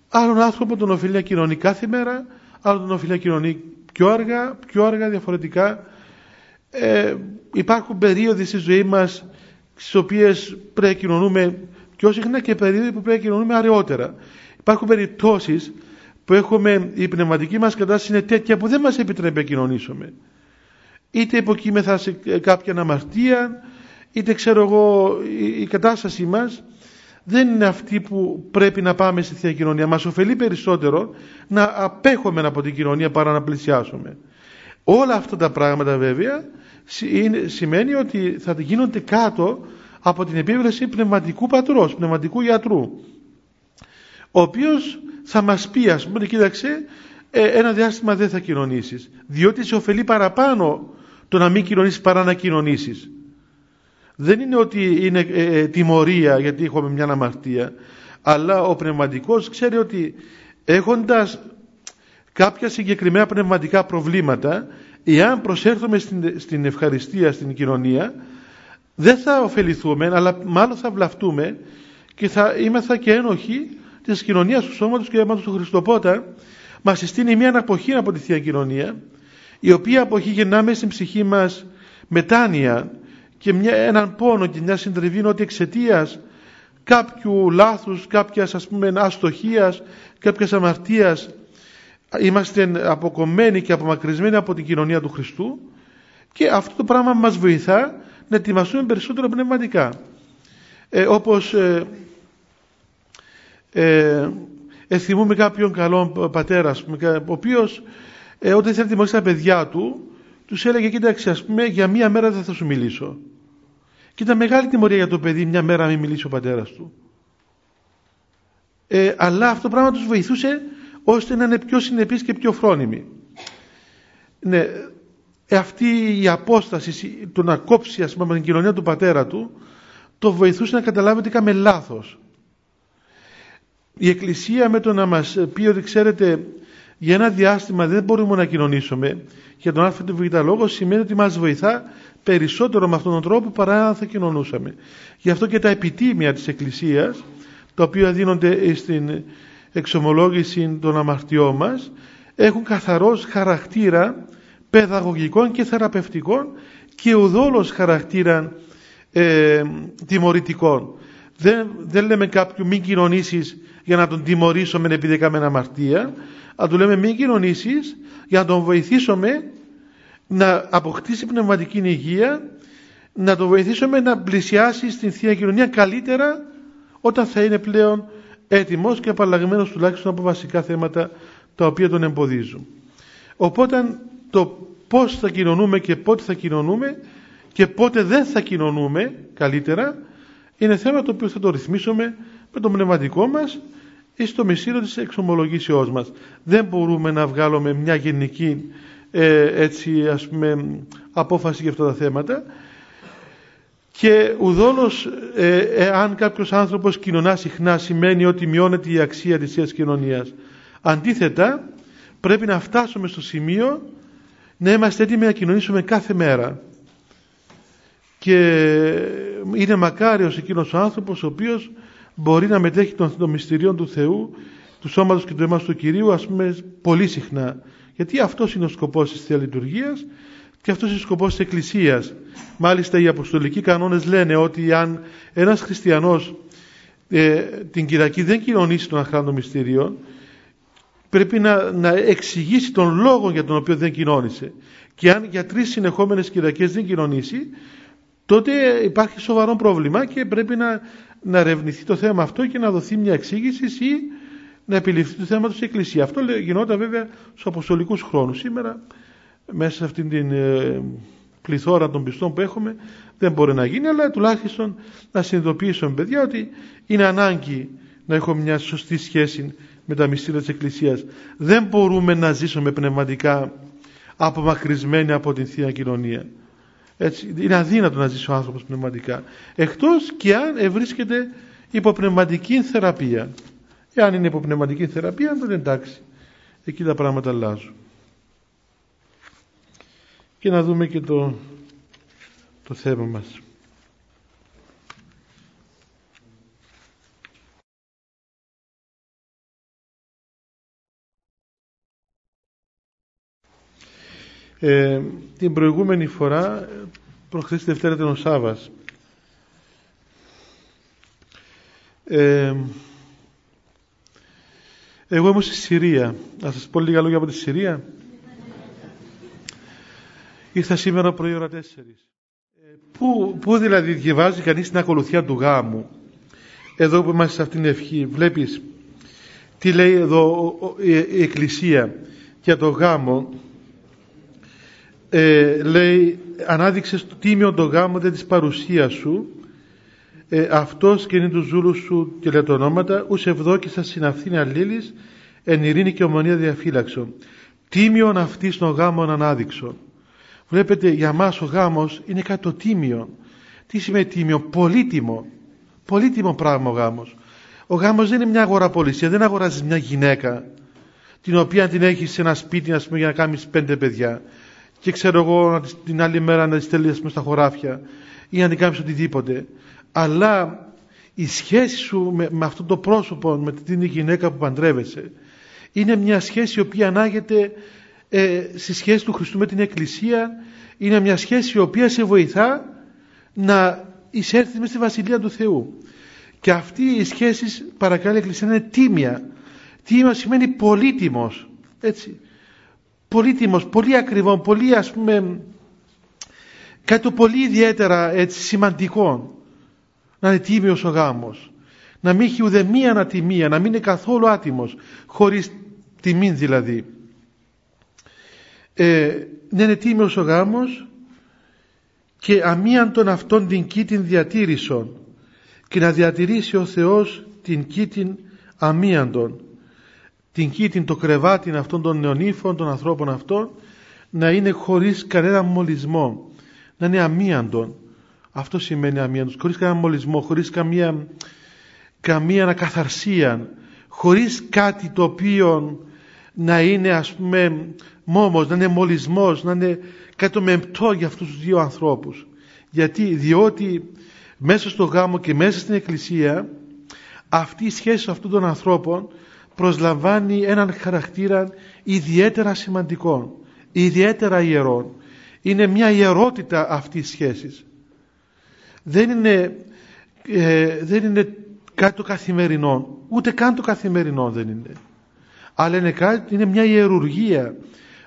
Άλλον άνθρωπο τον οφείλει να κοινωνεί κάθε μέρα, άλλον τον οφείλει να κοινωνεί πιο αργά, πιο αργά διαφορετικά. Ε, υπάρχουν περίοδοι στη ζωή μας στις οποίες πρέπει να κοινωνούμε πιο συχνά και περίοδοι που πρέπει να κοινωνούμε αργότερα. Υπάρχουν περιπτώσεις που έχουμε, η πνευματική μας κατάσταση είναι τέτοια που δεν μας επιτρέπει να κοινωνήσουμε. Είτε υποκείμεθα σε κάποια αμαρτία, είτε ξέρω εγώ η κατάσταση μας δεν είναι αυτή που πρέπει να πάμε στη Θεία Κοινωνία. Μας ωφελεί περισσότερο να απέχουμε από την κοινωνία παρά να πλησιάσουμε. Όλα αυτά τα πράγματα βέβαια σημαίνει ότι θα γίνονται κάτω από την επίβλεψη πνευματικού πατρός, πνευματικού γιατρού ο οποίος θα μας πει ας πούμε κοίταξε ε, ένα διάστημα δεν θα κοινωνήσεις διότι σε ωφελεί παραπάνω το να μην κοινωνήσεις παρά να κοινωνήσεις. Δεν είναι ότι είναι ε, ε, τιμωρία γιατί έχουμε μια αμαρτία αλλά ο πνευματικός ξέρει ότι έχοντας κάποια συγκεκριμένα πνευματικά προβλήματα εάν προσέρθουμε στην, στην ευχαριστία στην κοινωνία δεν θα ωφεληθούμε αλλά μάλλον θα βλαφτούμε και θα είμαστε και ένοχοι της κοινωνίας του σώματος και αίματος του Χριστοπότα μας συστήνει μια αναποχή από τη Θεία Κοινωνία η οποία αποχή γεννάμε στην ψυχή μας μετάνοια και μια, έναν πόνο και μια συντριβή ότι εξαιτίας κάποιου λάθους, κάποιας ας πούμε αστοχίας, κάποιας αμαρτίας είμαστε αποκομμένοι και απομακρυσμένοι από την κοινωνία του Χριστού και αυτό το πράγμα μας βοηθά να ετοιμαστούμε περισσότερο πνευματικά. Ε, όπως ε, ε, θυμούμε κάποιον καλό πατέρα, ο οποίος ε, όταν ήθελε να τιμωρήσει τα παιδιά του, τους έλεγε, κοίταξε, ας πούμε, για μία μέρα δεν θα σου μιλήσω. Και ήταν μεγάλη τιμωρία για το παιδί μια μέρα να μην μιλήσει ο πατέρας του. Ε, αλλά αυτό το πράγμα τους βοηθούσε ώστε να είναι πιο συνεπείς και πιο φρόνιμοι. Ναι, αυτή η απόσταση, το να κόψει ας πούμε, την κοινωνία του πατέρα του, το βοηθούσε να καταλάβει ότι είχαμε λάθος. Η Εκκλησία με το να μας πει ότι ξέρετε για ένα διάστημα δεν μπορούμε να κοινωνήσουμε για τον άρθρο του λόγο σημαίνει ότι μας βοηθά περισσότερο με αυτόν τον τρόπο παρά αν θα κοινωνούσαμε. Γι' αυτό και τα επιτήμια της Εκκλησίας τα οποία δίνονται στην εξομολόγηση των αμαρτιών μας έχουν καθαρός χαρακτήρα παιδαγωγικών και θεραπευτικών και ουδόλως χαρακτήρα ε, τιμωρητικών. Δεν, δεν λέμε κάποιου μην κοινωνήσεις για να τον τιμωρήσουμε επειδή έκαμε αμαρτία, αλλά του λέμε μην κοινωνήσεις για να τον βοηθήσουμε να αποκτήσει πνευματική υγεία, να τον βοηθήσουμε να πλησιάσει στην Θεία Κοινωνία καλύτερα όταν θα είναι πλέον έτοιμος και απαλλαγμένος τουλάχιστον από βασικά θέματα τα οποία τον εμποδίζουν. Οπότε το πώς θα κοινωνούμε και πότε θα κοινωνούμε και πότε δεν θα κοινωνούμε καλύτερα είναι θέμα το οποίο θα το ρυθμίσουμε με το πνευματικό μας ή στο μεσήρο της εξομολογήσεώς μας. Δεν μπορούμε να βγάλουμε μια γενική ε, έτσι ας πούμε απόφαση για αυτά τα θέματα και ουδόλως ε, εάν κάποιος άνθρωπος κοινωνά συχνά σημαίνει ότι μειώνεται η αξία της ιας κοινωνίας. Αντίθετα πρέπει να φτάσουμε στο σημείο να είμαστε έτοιμοι να κοινωνήσουμε κάθε μέρα. Και είναι μακάριος εκείνος ο άνθρωπος ο οποίος μπορεί να μετέχει των, μυστηρίων του Θεού, του σώματος και του αίματος του Κυρίου ας πούμε πολύ συχνά. Γιατί αυτός είναι ο σκοπός της Θείας Λειτουργίας και αυτός είναι ο σκοπός της Εκκλησίας. Μάλιστα οι αποστολικοί κανόνες λένε ότι αν ένας χριστιανός ε, την Κυριακή δεν κοινωνήσει τον αχράντο μυστήριο πρέπει να, να εξηγήσει τον λόγο για τον οποίο δεν κοινώνησε. Και αν για τρεις συνεχόμενες Κυριακές δεν κοινωνήσει τότε υπάρχει σοβαρό πρόβλημα και πρέπει να, να ερευνηθεί το θέμα αυτό και να δοθεί μια εξήγηση ή να επιληφθεί το θέμα του στην Εκκλησίας. Αυτό γινόταν βέβαια στους αποστολικούς χρόνους. Σήμερα μέσα σε αυτήν την ε, πληθώρα των πιστών που έχουμε δεν μπορεί να γίνει αλλά τουλάχιστον να συνειδητοποιήσουμε παιδιά ότι είναι ανάγκη να έχουμε μια σωστή σχέση με τα μυστήρια της Εκκλησίας. Δεν μπορούμε να ζήσουμε πνευματικά απομακρυσμένοι από την Θεία Κοινωνία. Έτσι, είναι αδύνατο να ζήσει ο άνθρωπος πνευματικά. Εκτός και αν βρίσκεται υποπνευματική θεραπεία. Εάν είναι υποπνευματική θεραπεία, τότε εντάξει. εκεί τα πράγματα αλλάζουν. Και να δούμε και το, το θέμα μας. Ε, την προηγούμενη φορά, προχθές Δευτέρα ήταν ο Σάββας, ε, εγώ ήμουν στη Συρία. Να σας πω λίγα λόγια από τη Συρία. Ήρθα σήμερα πρωί ώρα 4. Ε, πού, πού δηλαδή διαβάζει κανείς την ακολουθία του γάμου; Εδώ που είμαστε σε αυτήν την ευχή βλέπεις τι λέει εδώ η Εκκλησία για το γάμο; Ε, λέει ανάδειξες το τίμιο το γάμο δε της παρουσίας σου. Ε, αυτός και είναι τους ζούλους σου και λέει το ονόματα ους ευδόκησα συναυθήν αλλήλης εν ειρήνη και ομονία διαφύλαξο τίμιον αυτής των γάμων ανάδειξο βλέπετε για μας ο γάμος είναι κάτι το τίμιο. Τι σημαίνει τίμιο, πολύτιμο. Πολύτιμο πράγμα ο γάμος. Ο γάμος δεν είναι μια αγοραπολισία δεν αγοράζεις μια γυναίκα την οποία την έχεις σε ένα σπίτι ας πούμε, για να κάνεις πέντε παιδιά και ξέρω εγώ την άλλη μέρα να τη στέλνεις στα χωράφια ή να την κάνεις οτιδήποτε αλλά η σχέση σου με, με αυτό το πρόσωπο, με την γυναίκα που παντρεύεσαι, είναι μια σχέση η οποία ανάγεται ε, στη σχέση του Χριστού με την Εκκλησία, είναι μια σχέση η οποία σε βοηθά να εισέλθεις μες στη Βασιλεία του Θεού. Και αυτή η σχέση, παρακαλώ, η Εκκλησία είναι τίμια. Τίμια σημαίνει πολύτιμος, έτσι. Πολύτιμος, πολύ ακριβό, πολύ ας πούμε, κάτι το πολύ ιδιαίτερα έτσι, σημαντικό να είναι τίμιος ο γάμος. Να μην έχει ουδεμία ανατιμία, να μην είναι καθόλου άτιμος, χωρίς τιμή δηλαδή. Ε, να είναι τίμιος ο γάμος και αμίαντον αυτόν την κήτην διατήρησον και να διατηρήσει ο Θεός την κήτην αμίαντον την κήτην το κρεβάτι αυτών των νεονύφων των ανθρώπων αυτών να είναι χωρίς κανένα μολυσμό να είναι αμίαντον αυτό σημαίνει αμύαντος, χωρίς κανένα μολυσμό, χωρίς καμία, καμία ανακαθαρσία, χωρίς κάτι το οποίο να είναι ας πούμε μόμος, να είναι μολυσμός, να είναι κάτι το μεμπτό για αυτούς τους δύο ανθρώπους. Γιατί, διότι μέσα στο γάμο και μέσα στην εκκλησία αυτή η σχέση αυτών των ανθρώπων προσλαμβάνει έναν χαρακτήρα ιδιαίτερα σημαντικό, ιδιαίτερα ιερό. Είναι μια ιερότητα αυτής η σχέσης. Δεν είναι, ε, δεν είναι κάτι το καθημερινό ούτε καν το καθημερινό δεν είναι. Αλλά είναι, κάτι, είναι μια ιερουργία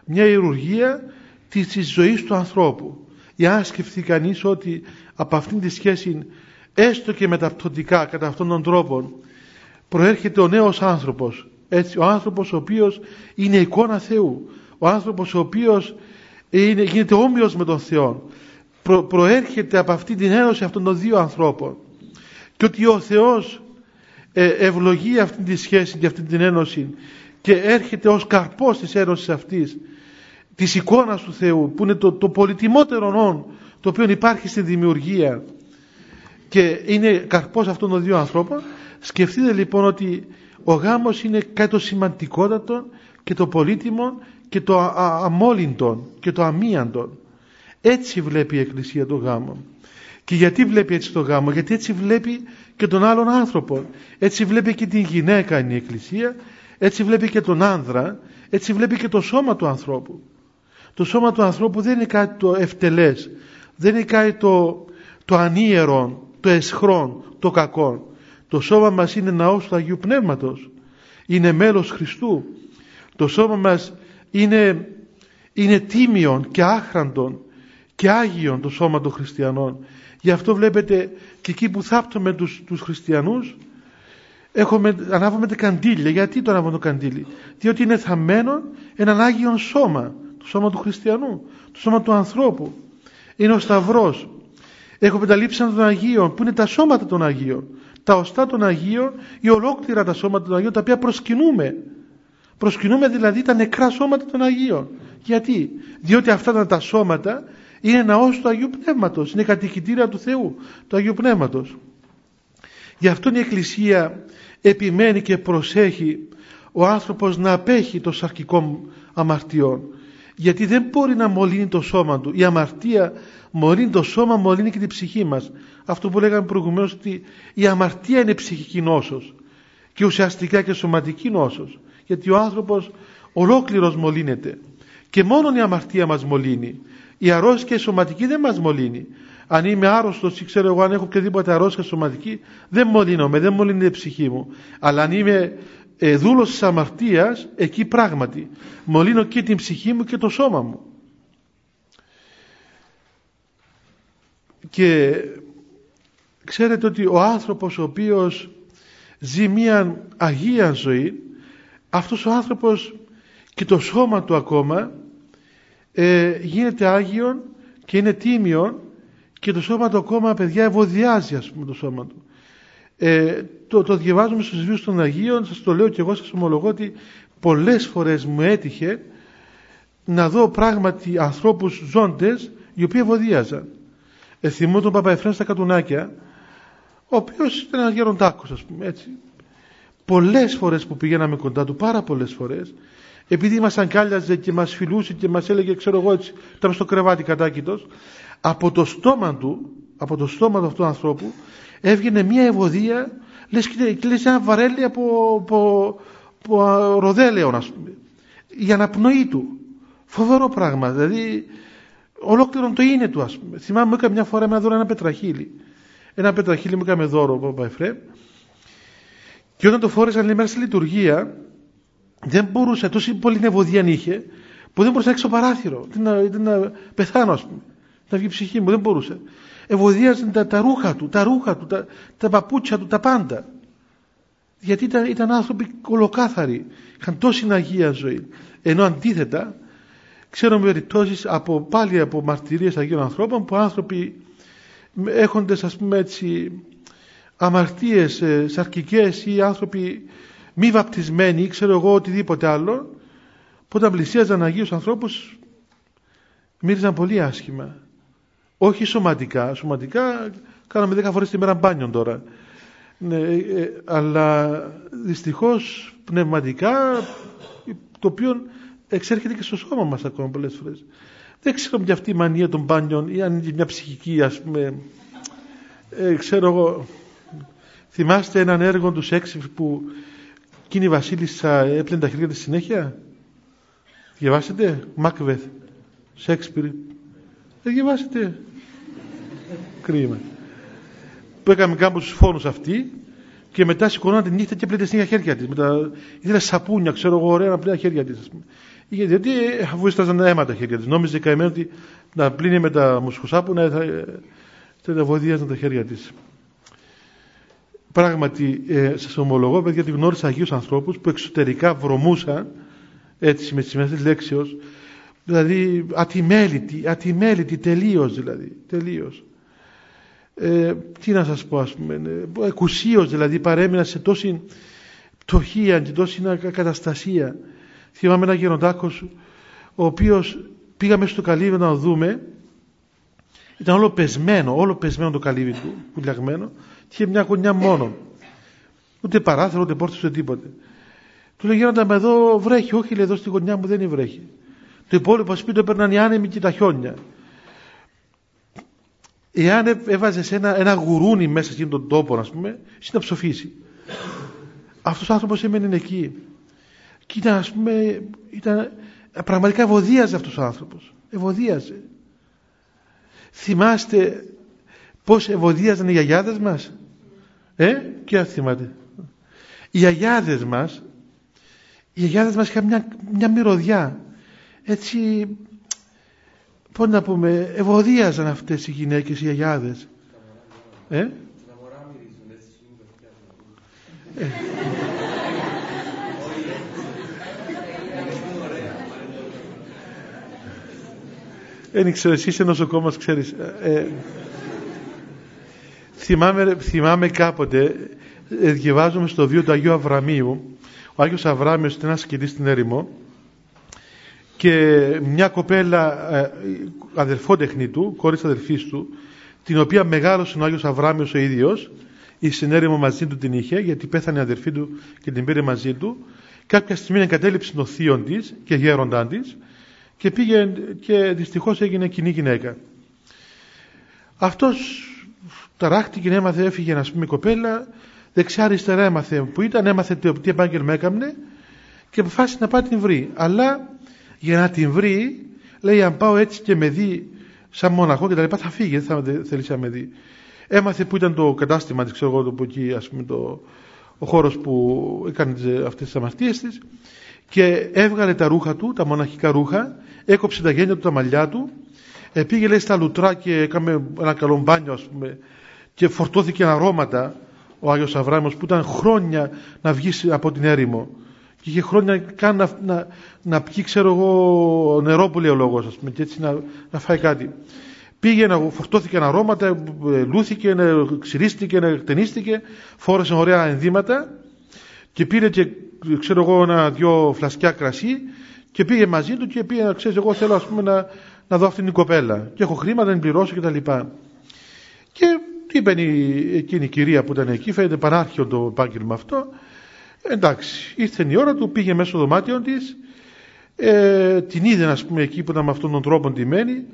μια ιερουργία της, της ζωής του ανθρώπου. Για να σκεφτεί κανείς ότι από αυτήν τη σχέση έστω και μεταπτωτικά κατά αυτόν τον τρόπο προέρχεται ο νέος άνθρωπος. Έτσι, ο άνθρωπος ο οποίος είναι εικόνα Θεού. Ο άνθρωπος ο οποίος είναι, γίνεται όμοιος με τον Θεό προέρχεται από αυτή την ένωση αυτών των δύο ανθρώπων. Και ότι ο Θεός ε, ευλογεί αυτή τη σχέση και αυτή την ένωση και έρχεται ως καρπός της ένωσης αυτής της εικόνας του Θεού που είναι το, το πολυτιμότερο νόν το οποίο υπάρχει στη δημιουργία και είναι καρπός αυτών των δύο ανθρώπων σκεφτείτε λοιπόν ότι ο γάμος είναι κάτι το σημαντικότατο και το πολύτιμο και το αμόλυντο και το αμίαντο έτσι βλέπει η Εκκλησία το γάμο. Και γιατί βλέπει έτσι το γάμο, γιατί έτσι βλέπει και τον άλλον άνθρωπο. Έτσι βλέπει και την γυναίκα είναι η Εκκλησία, έτσι βλέπει και τον άνδρα, έτσι βλέπει και το σώμα του ανθρώπου. Το σώμα του ανθρώπου δεν είναι κάτι το ευτελές, δεν είναι κάτι το, το ανίερον, το εσχρόν, το κακό. Το σώμα μας είναι ναός του Αγίου Πνεύματος, είναι μέλος Χριστού. Το σώμα μας είναι, είναι τίμιον και άχραντον και Άγιον το σώμα των χριστιανών. Γι' αυτό βλέπετε και εκεί που θάπτουμε τους, τους χριστιανούς έχουμε, ανάβουμε τα καντήλια. Γιατί το ανάβουμε το καντήλι; Διότι είναι θαμμένο έναν Άγιον σώμα. Το σώμα του χριστιανού. Το σώμα του ανθρώπου. Είναι ο Σταυρός. Έχουμε τα λείψανα των Αγίων που είναι τα σώματα των Αγίων. Τα οστά των Αγίων ή ολόκληρα τα σώματα των Αγίων τα οποία προσκυνούμε. Προσκυνούμε δηλαδή τα νεκρά σώματα των Αγίων. Γιατί; Διότι αυτά τα σώματα είναι ναός του Αγίου Πνεύματος, είναι κατοικητήρια του Θεού, του Αγίου Πνεύματος. Γι' αυτό η Εκκλησία επιμένει και προσέχει ο άνθρωπος να απέχει των σαρκικών αμαρτιών γιατί δεν μπορεί να μολύνει το σώμα του η αμαρτία μολύνει το σώμα μολύνει και την ψυχή μας αυτό που λέγαμε προηγουμένως ότι η αμαρτία είναι ψυχική νόσος και ουσιαστικά και σωματική νόσος. Γιατί ο άνθρωπος ολόκληρος μολύνεται και μόνο η αμαρτία μας μολύνει. Η αρρώστια η σωματική δεν μας μολύνει. Αν είμαι άρρωστος ή ξέρω εγώ αν έχω οποιαδήποτε αρρώστια σωματική δεν μολύνομαι, δεν μολύνει η ψυχή μου. Αλλά αν είμαι ε, δούλος της αμαρτίας εκεί πράγματι μολύνω και την ψυχή μου και το σώμα μου. Και ξέρετε ότι ο άνθρωπος ο οποίος ζει μια αγία ζωή αυτός ο άνθρωπος και το σώμα του ακόμα ε, γίνεται Άγιον και είναι τίμιον και το σώμα του ακόμα παιδιά ευωδιάζει ας πούμε το σώμα του. Ε, το, το διαβάζουμε στους βίους των Αγίων σας το λέω και εγώ σας ομολογώ ότι πολλές φορές μου έτυχε να δω πράγματι ανθρώπους ζώντες οι οποίοι ευωδίαζαν. Ε, θυμώ τον Παπαεφρέν στα Κατουνάκια ο οποίος ήταν ένας γεροντάκος ας πούμε έτσι. Πολλές φορές που πηγαίναμε κοντά του πάρα πολλές φορές επειδή μας αγκάλιαζε και μας φιλούσε και μας έλεγε ξέρω εγώ έτσι ήταν στο κρεβάτι κατάκητος από το στόμα του από το στόμα του αυτού του ανθρώπου έβγαινε μια ευωδία λες και λες ένα βαρέλι από, από, από ροδέλαιο ας πούμε για αναπνοή του. Φοβερό πράγμα δηλαδή ολόκληρο το είναι του ας πούμε. Θυμάμαι μου έκανε μια φορά με δώρο ένα πετραχύλι ένα πετραχύλι μου έκανε δώρο από Παπαϊφρέ και όταν το φόρεσα λέει μέσα στη λειτουργία δεν μπορούσε, τόση πολύ νευωδία είχε που δεν μπορούσε να έξω παράθυρο να, να πεθάνω ας πούμε να βγει η ψυχή μου, δεν μπορούσε ευωδίαζαν τα, τα ρούχα του, τα ρούχα του, τα, τα παπούτσια του, τα πάντα. Γιατί ήταν, ήταν άνθρωποι κολοκάθαροι, είχαν τόση αγία ζωή. Ενώ αντίθετα, ξέρω περιπτώσει από, πάλι από μαρτυρίες Αγίων ανθρώπων που άνθρωποι έχοντες ας πούμε έτσι αμαρτίες ε, σαρκικές ή άνθρωποι μη βαπτισμένοι ή ξέρω εγώ οτιδήποτε άλλο που όταν πλησίαζαν Αγίους ανθρώπους μύριζαν πολύ άσχημα όχι σωματικά. Σωματικά κάναμε 10 φορές τη μέρα μπάνιο τώρα. Ναι, ε, αλλά δυστυχώς πνευματικά το οποίο εξέρχεται και στο σώμα μας ακόμα πολλές φορές. Δεν ξέρω για αυτή η μανία των μπάνιων ή αν είναι μια ψυχική ας πούμε ε, ξέρω εγώ θυμάστε έναν έργο τους Σέξιφ που εκείνη η βασίλισσα έπλαινε τα χέρια της συνέχεια; Διαβάσετε; Μάκβεθ Σέξπιρ δεν διαβάσετε; Κρίμα. Που έκαμε κάποιου φόνους αυτοί και μετά σηκωνόταν τη νύχτα και πλέτε στην χέρια της. Μετά ήθελε σαπούνια, ξέρω εγώ, ωραία να πλύνει τα χέρια της. Γιατί αφού έσταζαν αίμα τα χέρια της. Νόμιζε καημένο ότι να πλύνει με τα μουσχοσάπουνα θα, θα τα βοηθίαζαν τα χέρια της. Πράγματι, ε, σας ομολογώ, παιδιά, ότι γνώρισα Αγίους ανθρώπους που εξωτερικά βρωμούσαν έτσι με τις μέσα λέξεως, δηλαδή ατιμέλητοι, ατιμέλητοι τελείως δηλαδή. Τελείως ε, τι να σας πω ας πούμε ε, εκουσίως δηλαδή παρέμεινα σε τόση πτωχία και τόση καταστασία θυμάμαι ένα γεροντάκος ο οποίος πήγαμε στο καλύβι να δούμε. Ήταν όλο πεσμένο όλο πεσμένο το καλύβι του πουλιαγμένο και είχε μια γωνιά μόνο ούτε παράθυρο ούτε πόρτες ούτε τίποτε. Του λέει γέροντα με εδώ βρέχει όχι λέει εδώ στη γωνιά μου δεν είναι βρέχει το υπόλοιπο σπίτι έπαιρναν οι άνεμοι και τα χιόνια. Εάν έβαζε ένα, ένα γουρούνι μέσα σε τον τόπο, ας πούμε, εσύ να ψοφήσει. Αυτός ο άνθρωπος έμενε εκεί. Και ήταν, ας πούμε, ήταν, πραγματικά ευωδίαζε αυτός ο άνθρωπος. Ευωδίαζε. Θυμάστε πώς ευωδίαζαν οι γιαγιάδες μας; Ε, και αν θυμάται. Οι γιαγιάδες μας, οι γιαγιάδες μας είχαν μια, μια μυρωδιά. Έτσι πώς να πούμε, ευωδίαζαν αυτές οι γυναίκες, οι αγιάδες. Ε; ε; Δεν ξέρω, εσύ είσαι νοσοκόμος, ξέρεις. Ε, ε, θυμάμαι, θυμάμαι κάποτε, ε, διαβάζουμε στο βίο του Αγίου Αβραμίου, ο Άγιος Αβράμιος ήταν ένας σκηνή στην έρημο και μια κοπέλα ε, αδελφότεχνη του, κόρης αδελφής του, την οποία μεγάλωσε ο Άγιος Αβράμιος ο ίδιος, η συνέρημο μαζί του την είχε, γιατί πέθανε η αδελφή του και την πήρε μαζί του, κάποια στιγμή εγκατέλειψε το θείο της και γέροντά της και πήγε και δυστυχώς έγινε κοινή γυναίκα. Αυτός ταράχτηκε, έμαθε, έφυγε να πούμε η κοπέλα, δεξιά αριστερά έμαθε που ήταν, έμαθε τι επάγγελμα έκαμνε και αποφάσισε να πάει την βρει. Αλλά για να την βρει, λέει αν πάω έτσι και με δει σαν μοναχό και τα λοιπά θα φύγει, δεν θα θέλει να με δει. Έμαθε που ήταν το κατάστημα της, ξέρω εγώ, το, που εκεί, ας πούμε, το, ο χώρος που έκανε αυτές τις αμαρτίες της και έβγαλε τα ρούχα του, τα μοναχικά ρούχα, έκοψε τα γένια του, τα μαλλιά του, πήγε λέει στα λουτρά και έκαμε ένα καλό μπάνιο ας πούμε και φορτώθηκε αρώματα ο Άγιος Αβράμος που ήταν χρόνια να βγει από την έρημο. Και είχε χρόνια καν να, να, να πιει ξέρω εγώ νερό που λέει ο λόγος ας πούμε και έτσι να, να φάει κάτι. Πήγε να φορτώθηκε αρώματα λούθηκε, ξυρίστηκε, εκτενίστηκε φόρεσε ωραία ενδύματα και πήρε και ξέρω εγώ ένα-δυο φλασκιά κρασί και πήγε μαζί του και πήγε, ξέρεις, εγώ θέλω ας πούμε να, να δω αυτήν την κοπέλα και έχω χρήματα να την πληρώσω και τα λοιπά. Και τι είπε εκείνη η κυρία που ήταν εκεί, φαίνεται πανάρχιο το επάγγελμα αυτό. Εντάξει, ήρθε η ώρα του, πήγε μέσα στο δωμάτιο της, ε, την είδε ας πούμε εκεί που ήταν με αυτόν τον τρόπο ντυμένη.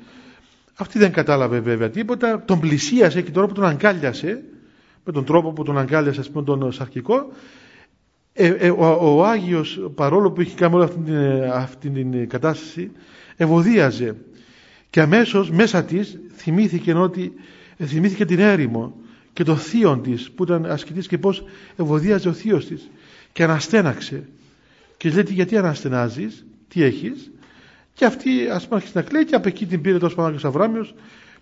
Αυτή δεν κατάλαβε βέβαια τίποτα, τον πλησίασε και τώρα που τον αγκάλιασε, με τον τρόπο που τον αγκάλιασε ας πούμε τον σαρκικό, ε, ε, ο, ο Άγιος παρόλο που είχε κάνει όλη αυτή την, αυτή την κατάσταση ευωδίαζε και αμέσως μέσα της θυμήθηκε ότι ε, θυμήθηκε την έρημο και το θείο της που ήταν ασκητής και πως ευωδίαζε ο θείος της. Και αναστέναξε. Και λέει γιατί αναστενάζεις τι έχεις; Και αυτή ας πούμε άρχισε να κλαίει και από εκεί την πήρε τόσο πάνω ο Αβράμιος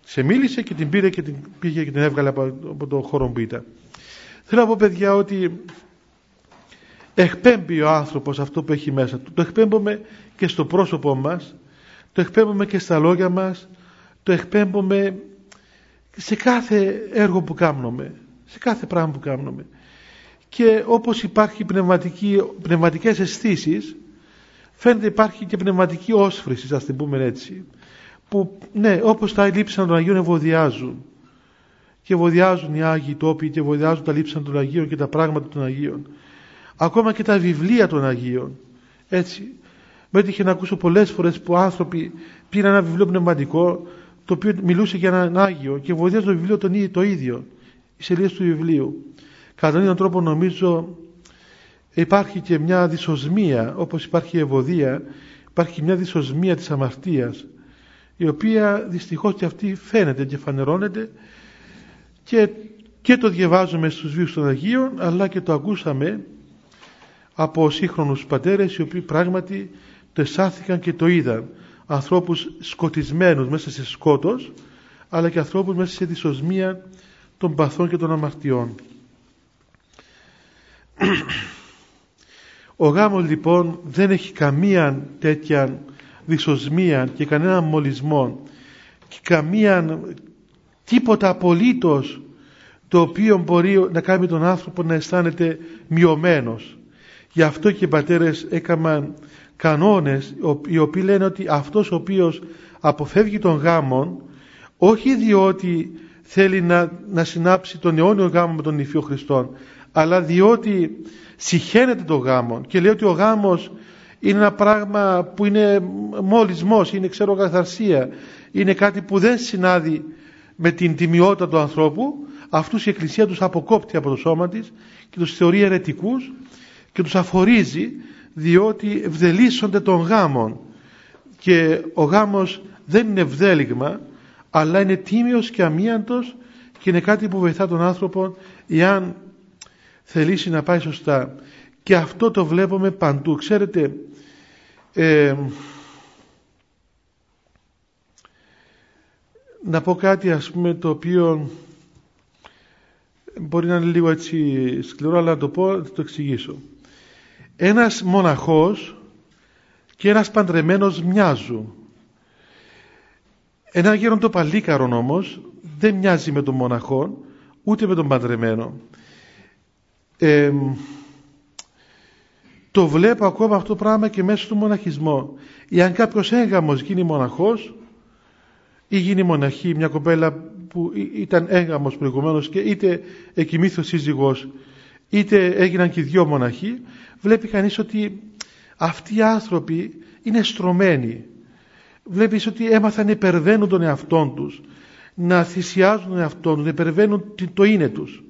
σε μίλησε και την πήρε και την πήγε και την έβγαλε από, από το χώρο που ήταν. Θέλω να πω παιδιά ότι εκπέμπει ο άνθρωπος αυτό που έχει μέσα του. Το εκπέμπουμε και στο πρόσωπό μας, το εκπέμπουμε και στα λόγια μας, το εκπέμπουμε σε κάθε έργο που κάνουμε, σε κάθε πράγμα που κάνουμε. Και όπως υπάρχει πνευματική, πνευματικές αισθήσεις, φαίνεται υπάρχει και πνευματική όσφρηση, ας την πούμε έτσι. Που ναι, όπως τα λείψανα των Αγίων ευωδιάζουν. Και ευωδιάζουν οι Άγιοι τόποι και ευωδιάζουν τα λείψανα των Αγίων και τα πράγματα των Αγίων ακόμα και τα βιβλία των Αγίων. Έτσι. Με έτυχε να ακούσω πολλές φορές που άνθρωποι πήραν ένα βιβλίο πνευματικό το οποίο μιλούσε για έναν Άγιο και βοηθούσε το βιβλίο τον, το ίδιο, οι σελίδες του βιβλίου. Κατά έναν τρόπο νομίζω υπάρχει και μια δυσοσμία, όπως υπάρχει η ευωδία, υπάρχει μια δυσοσμία της αμαρτίας, η οποία δυστυχώς και αυτή φαίνεται και φανερώνεται και, και το διαβάζουμε στους βίους των Αγίων, αλλά και το ακούσαμε από σύγχρονους πατέρες οι οποίοι πράγματι το εσάθηκαν και το είδαν ανθρώπους σκοτισμένους μέσα σε σκότος αλλά και ανθρώπους μέσα σε δυσοσμία των παθών και των αμαρτιών. Ο γάμος λοιπόν δεν έχει καμία τέτοια δυσοσμία και κανένα μολυσμό και καμία τίποτα απολύτως το οποίο μπορεί να κάνει τον άνθρωπο να αισθάνεται μειωμένος Γι' αυτό και οι πατέρες έκαναν κανόνες οι οποίοι λένε ότι αυτός ο οποίος αποφεύγει τον γάμο όχι διότι θέλει να, να συνάψει τον αιώνιο γάμο με τον Υφείο Χριστόν αλλά διότι συχαίνεται τον γάμο και λέει ότι ο γάμος είναι ένα πράγμα που είναι μολυσμός, είναι ξέρω καθαρσία είναι κάτι που δεν συνάδει με την τιμιότητα του ανθρώπου αυτούς η Εκκλησία τους αποκόπτει από το σώμα της και τους θεωρεί αιρετικούς και τους αφορίζει διότι ευδελίσσονται των γάμων. Και ο γάμος δεν είναι ευδέλιγμα αλλά είναι τίμιος και αμίαντος και είναι κάτι που βοηθά τον άνθρωπο εάν θελήσει να πάει σωστά. Και αυτό το βλέπουμε παντού. Ξέρετε ε, να πω κάτι ας πούμε το οποίο μπορεί να είναι λίγο έτσι σκληρό αλλά να το πω θα το εξηγήσω ένας μοναχός και ένας παντρεμένος μοιάζουν. Ένα γέροντο παλίκαρον όμως δεν μοιάζει με τον μοναχό ούτε με τον παντρεμένο. το βλέπω ακόμα αυτό το πράγμα και μέσα στο μοναχισμό. Εάν κάποιος έγαμος γίνει μοναχός ή γίνει μοναχή μια κοπέλα που ήταν έγαμος προηγουμένως και είτε εκοιμήθη ο σύζυγος είτε έγιναν και οι δυο μοναχοί βλέπει κανείς ότι αυτοί οι άνθρωποι είναι στρωμένοι. Βλέπεις ότι έμαθαν να υπερβαίνουν τον εαυτό τους, να θυσιάζουν τον εαυτό τους, να υπερβαίνουν το είναι τους.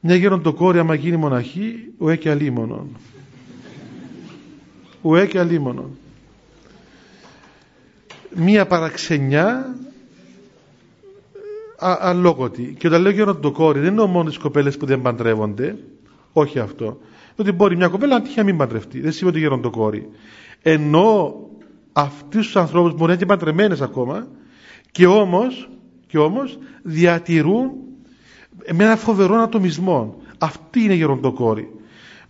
Μια γεροντοκόρη άμα γίνει μοναχή, ουέ και αλίμονον. Ουέ και αλίμονον. Μία παραξενιά αλόγωτη. Και όταν λέω γεροντοκόρη, δεν εννοώ μόνος τις κοπέλες που δεν παντρεύονται, όχι αυτό. Ότι μπορεί μια κοπέλα να τύχει να μην παντρευτεί. Δεν σημαίνει ότι γεροντοκόρη. Ενώ αυτούς τους ανθρώπους μπορεί να είναι και παντρεμένες ακόμα και όμως, και όμως διατηρούν με ένα φοβερό ατομισμό. Αυτή είναι η γεροντοκόρη.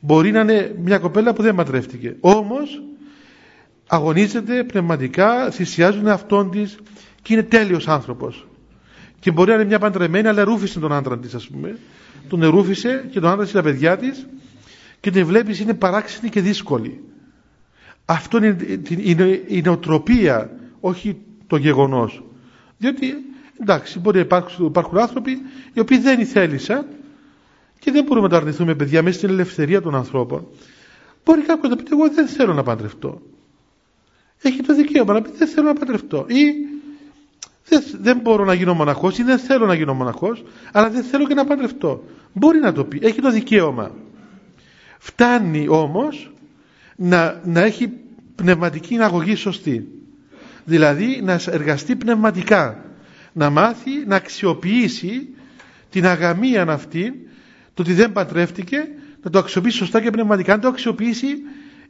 Μπορεί να είναι μια κοπέλα που δεν παντρεύτηκε. Όμως αγωνίζεται πνευματικά, θυσιάζουν αυτόν της και είναι τέλειος άνθρωπος. Και μπορεί να είναι μια παντρεμένη, αλλά ρούφησε τον άντρα της, ας πούμε. Τον ερούφησε και τον άντρα της τα παιδιά της και την βλέπεις είναι παράξενη και δύσκολη. Αυτό είναι η νοοτροπία, όχι το γεγονός. Διότι εντάξει, μπορεί να υπάρχουν, υπάρχουν άνθρωποι οι οποίοι δεν θέλησαν και δεν μπορούμε να τα αρνηθούμε, παιδιά, μέσα στην ελευθερία των ανθρώπων. Μπορεί κάποιος να πει: Εγώ δεν θέλω να παντρευτώ. Έχει το δικαίωμα να πει: Δεν θέλω να παντρευτώ. Ή δεν, δεν μπορώ να γίνω μοναχός ή δεν θέλω να γίνω μοναχός, αλλά δεν θέλω και να παντρευτώ. Μπορεί να το πει. Έχει το δικαίωμα. Φτάνει όμως να, να έχει πνευματική αγωγή σωστή. Δηλαδή να εργαστεί πνευματικά. Να μάθει να αξιοποιήσει την αγαμία αυτή, το ότι δεν παντρεύτηκε, να το αξιοποιήσει σωστά και πνευματικά. Αν το αξιοποιήσει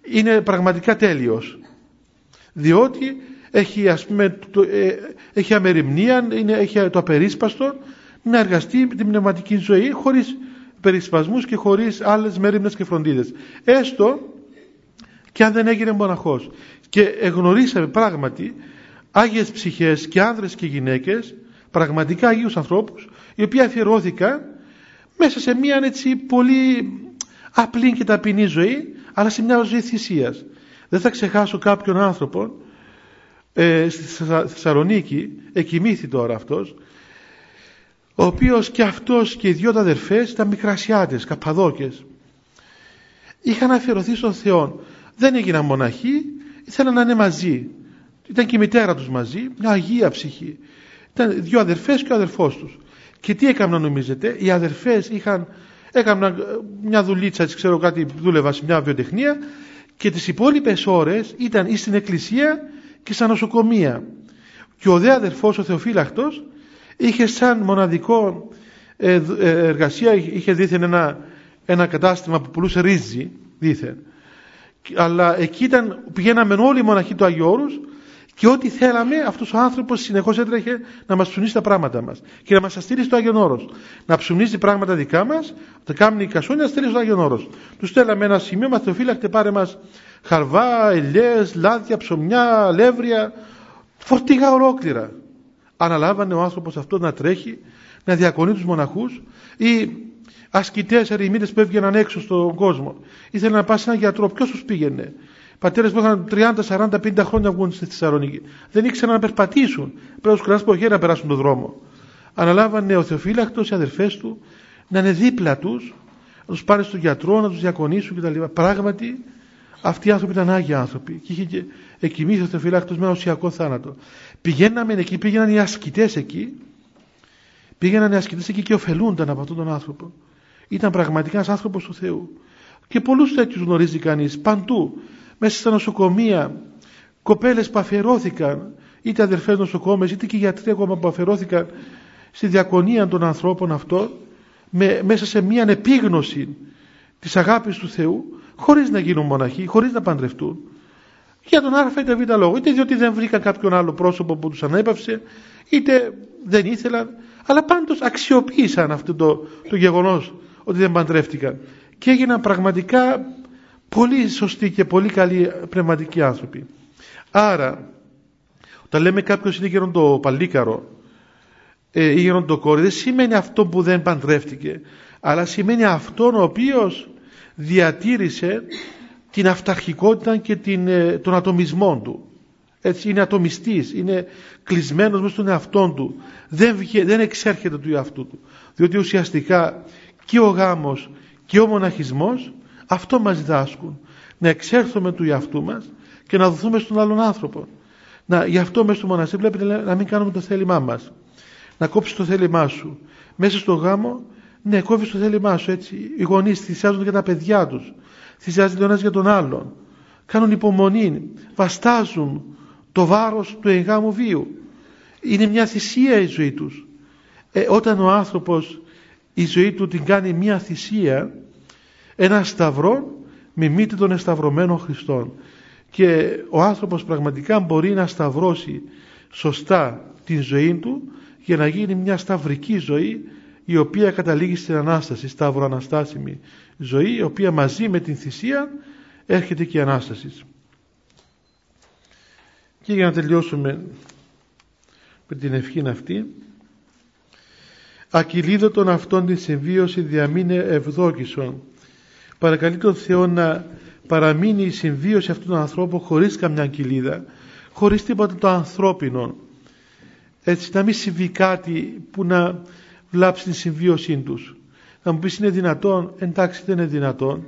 είναι πραγματικά τέλειος. Διότι έχει ας πούμε το, ε, έχει αμεριμνία, είναι, έχει το απερίσπαστο να εργαστεί την πνευματική ζωή χωρίς περισπασμούς και χωρίς άλλες μέρημνες και φροντίδες. Έστω και αν δεν έγινε μοναχός. Και εγνωρίσαμε πράγματι Άγιες ψυχές και άνδρες και γυναίκες, πραγματικά Αγίους ανθρώπους, οι οποίοι αφιερώθηκαν μέσα σε μια έτσι πολύ απλή και ταπεινή ζωή, αλλά σε μια ζωή θυσίας. Δεν θα ξεχάσω κάποιον άνθρωπο ε, στη Θεσσαλονίκη, εκοιμήθη τώρα αυτός, ο οποίος και αυτός και οι δυο αδερφές ήταν μικρασιάτες, καπαδόκες. Είχαν αφιερωθεί στον Θεό. Δεν έγιναν μοναχοί, ήθελαν να είναι μαζί. Ήταν και η μητέρα τους μαζί, μια αγία ψυχή. Ήταν δύο αδερφές και ο αδερφός τους. Και τι έκαναν νομίζετε, οι αδερφές είχαν, έκαναν μια δουλίτσα, ξέρω κάτι, δούλευα σε μια βιοτεχνία και τις υπόλοιπες ώρες ήταν ή στην εκκλησία και στα νοσοκομεία. Και ο δε αδερφός ο Θεοφύλακτος είχε σαν μοναδικό ε, ε, εργασία, είχε δίθεν ένα, ένα κατάστημα που πουλούσε ρύζι, δίθεν. Αλλά εκεί ήταν, πηγαίναμε όλοι οι μοναχοί του Αγίου Όρους και ό,τι θέλαμε αυτός ο άνθρωπος συνεχώς έτρεχε να μας ψουνίσει τα πράγματα μας και να μας στείλει στο Άγιον Όρος. Να ψουνίσει πράγματα δικά μας, να κάνουν οι κασόνια να στείλει στο Άγιον Όρος. Τους στέλναμε ένα σημείο, μα θεοφύλακτε πάρε μας χαρβά, ελιές, λάδια, ψωμιά, λεύρια, φορτηγά ολόκληρα. Αναλάβανε ο άνθρωπος αυτό να τρέχει, να διακονεί τους μοναχούς ή ασκητές ερημίτες που έβγαιναν έξω στον κόσμο. Ήθελαν να πάνε σε έναν γιατρό. Ποιος τους πήγαινε; Πατέρες που είχαν 30, 40, 50 χρόνια βγουν στη Θεσσαλονίκη. Δεν ήξεραν να περπατήσουν. Πρέπει να τους από να περάσουν τον δρόμο. Αναλάβανε ο Θεοφύλακτος, οι αδερφές του, να είναι δίπλα τους, να τους πάρει στον γιατρό, να τους διακονήσουν κτλ. Πράγματι αυτοί οι άνθρωποι ήταν άγιοι άνθρωποι και είχε και εκοιμήθη ο Θεοφυλάκτος με ουσιακό θάνατο. Πηγαίναμε εκεί, πήγαιναν οι ασκητές εκεί, πήγαιναν οι ασκητές εκεί και ωφελούνταν από αυτόν τον άνθρωπο. Ήταν πραγματικά ένας άνθρωπος του Θεού. Και πολλούς τέτοιους γνωρίζει κανείς παντού, μέσα στα νοσοκομεία, κοπέλες που αφιερώθηκαν, είτε αδερφές νοσοκόμες, είτε και γιατροί ακόμα που αφιερώθηκαν στη διακονία των ανθρώπων αυτών, με, μέσα σε μια επίγνωση της αγάπης του Θεού, χωρίς να γίνουν μοναχοί, χωρίς να παντρευτούν. Για τον α ή β λόγο, είτε διότι δεν βρήκαν κάποιον άλλο πρόσωπο που τους ανέπαυσε, είτε δεν ήθελαν, αλλά πάντως αξιοποίησαν αυτό το, το γεγονός ότι δεν παντρεύτηκαν. Και έγιναν πραγματικά πολύ σωστοί και πολύ καλοί πνευματικοί άνθρωποι. Άρα, όταν λέμε κάποιος είναι γεροντο παλίκαρο ε, ή γεροντοκόρη, δεν σημαίνει αυτό που δεν παντρεύτηκε, αλλά σημαίνει αυτόν ο οποίος διατήρησε την αυταρχικότητα και την, ε, τον ατομισμό του. Έτσι είναι ατομιστής, είναι κλεισμένος μέσα στον εαυτό του. Δεν, δεν εξέρχεται του εαυτού του. Διότι ουσιαστικά και ο γάμος και ο μοναχισμός Αυτό μας διδάσκουν. Να εξέρθουμε του εαυτού μας και να δοθούμε στον άλλον άνθρωπο. Να, γι' αυτό μέσα στο μοναστήρι βλέπετε να μην κάνουμε το θέλημά μας. Να κόψεις το θέλημά σου. Μέσα στο γάμο, ναι, κόβεις το θέλημά σου έτσι. Οι γονείς θυσιάζουν για τα παιδιά τους. Θυσιάζονται ο ένας για τον άλλον. Κάνουν υπομονή. Βαστάζουν το βάρος του εγγάμου βίου. Είναι μια θυσία η ζωή τους. Ε, όταν ο άνθρωπος η ζωή του την κάνει μια θυσία, ένα σταυρό μιμείται τον εσταυρωμένο Χριστόν. Και ο άνθρωπος πραγματικά μπορεί να σταυρώσει σωστά την ζωή του για να γίνει μια σταυρική ζωή η οποία καταλήγει στην Ανάσταση, σταυροαναστάσιμη ζωή, η οποία μαζί με την θυσία έρχεται και η Ανάσταση. Και για να τελειώσουμε με την ευχή αυτή, ακυλίδωτον αυτόν την συμβίωση διαμείνε ευδόκησον. Παρακαλεί τον Θεό να παραμείνει η συμβίωση αυτού του ανθρώπου χωρίς καμιά κοιλίδα, χωρίς τίποτα το ανθρώπινο. Έτσι να μην συμβεί κάτι που να βλάψει την συμβίωσή τους. Να μου πεις είναι δυνατόν, εντάξει δεν είναι δυνατόν,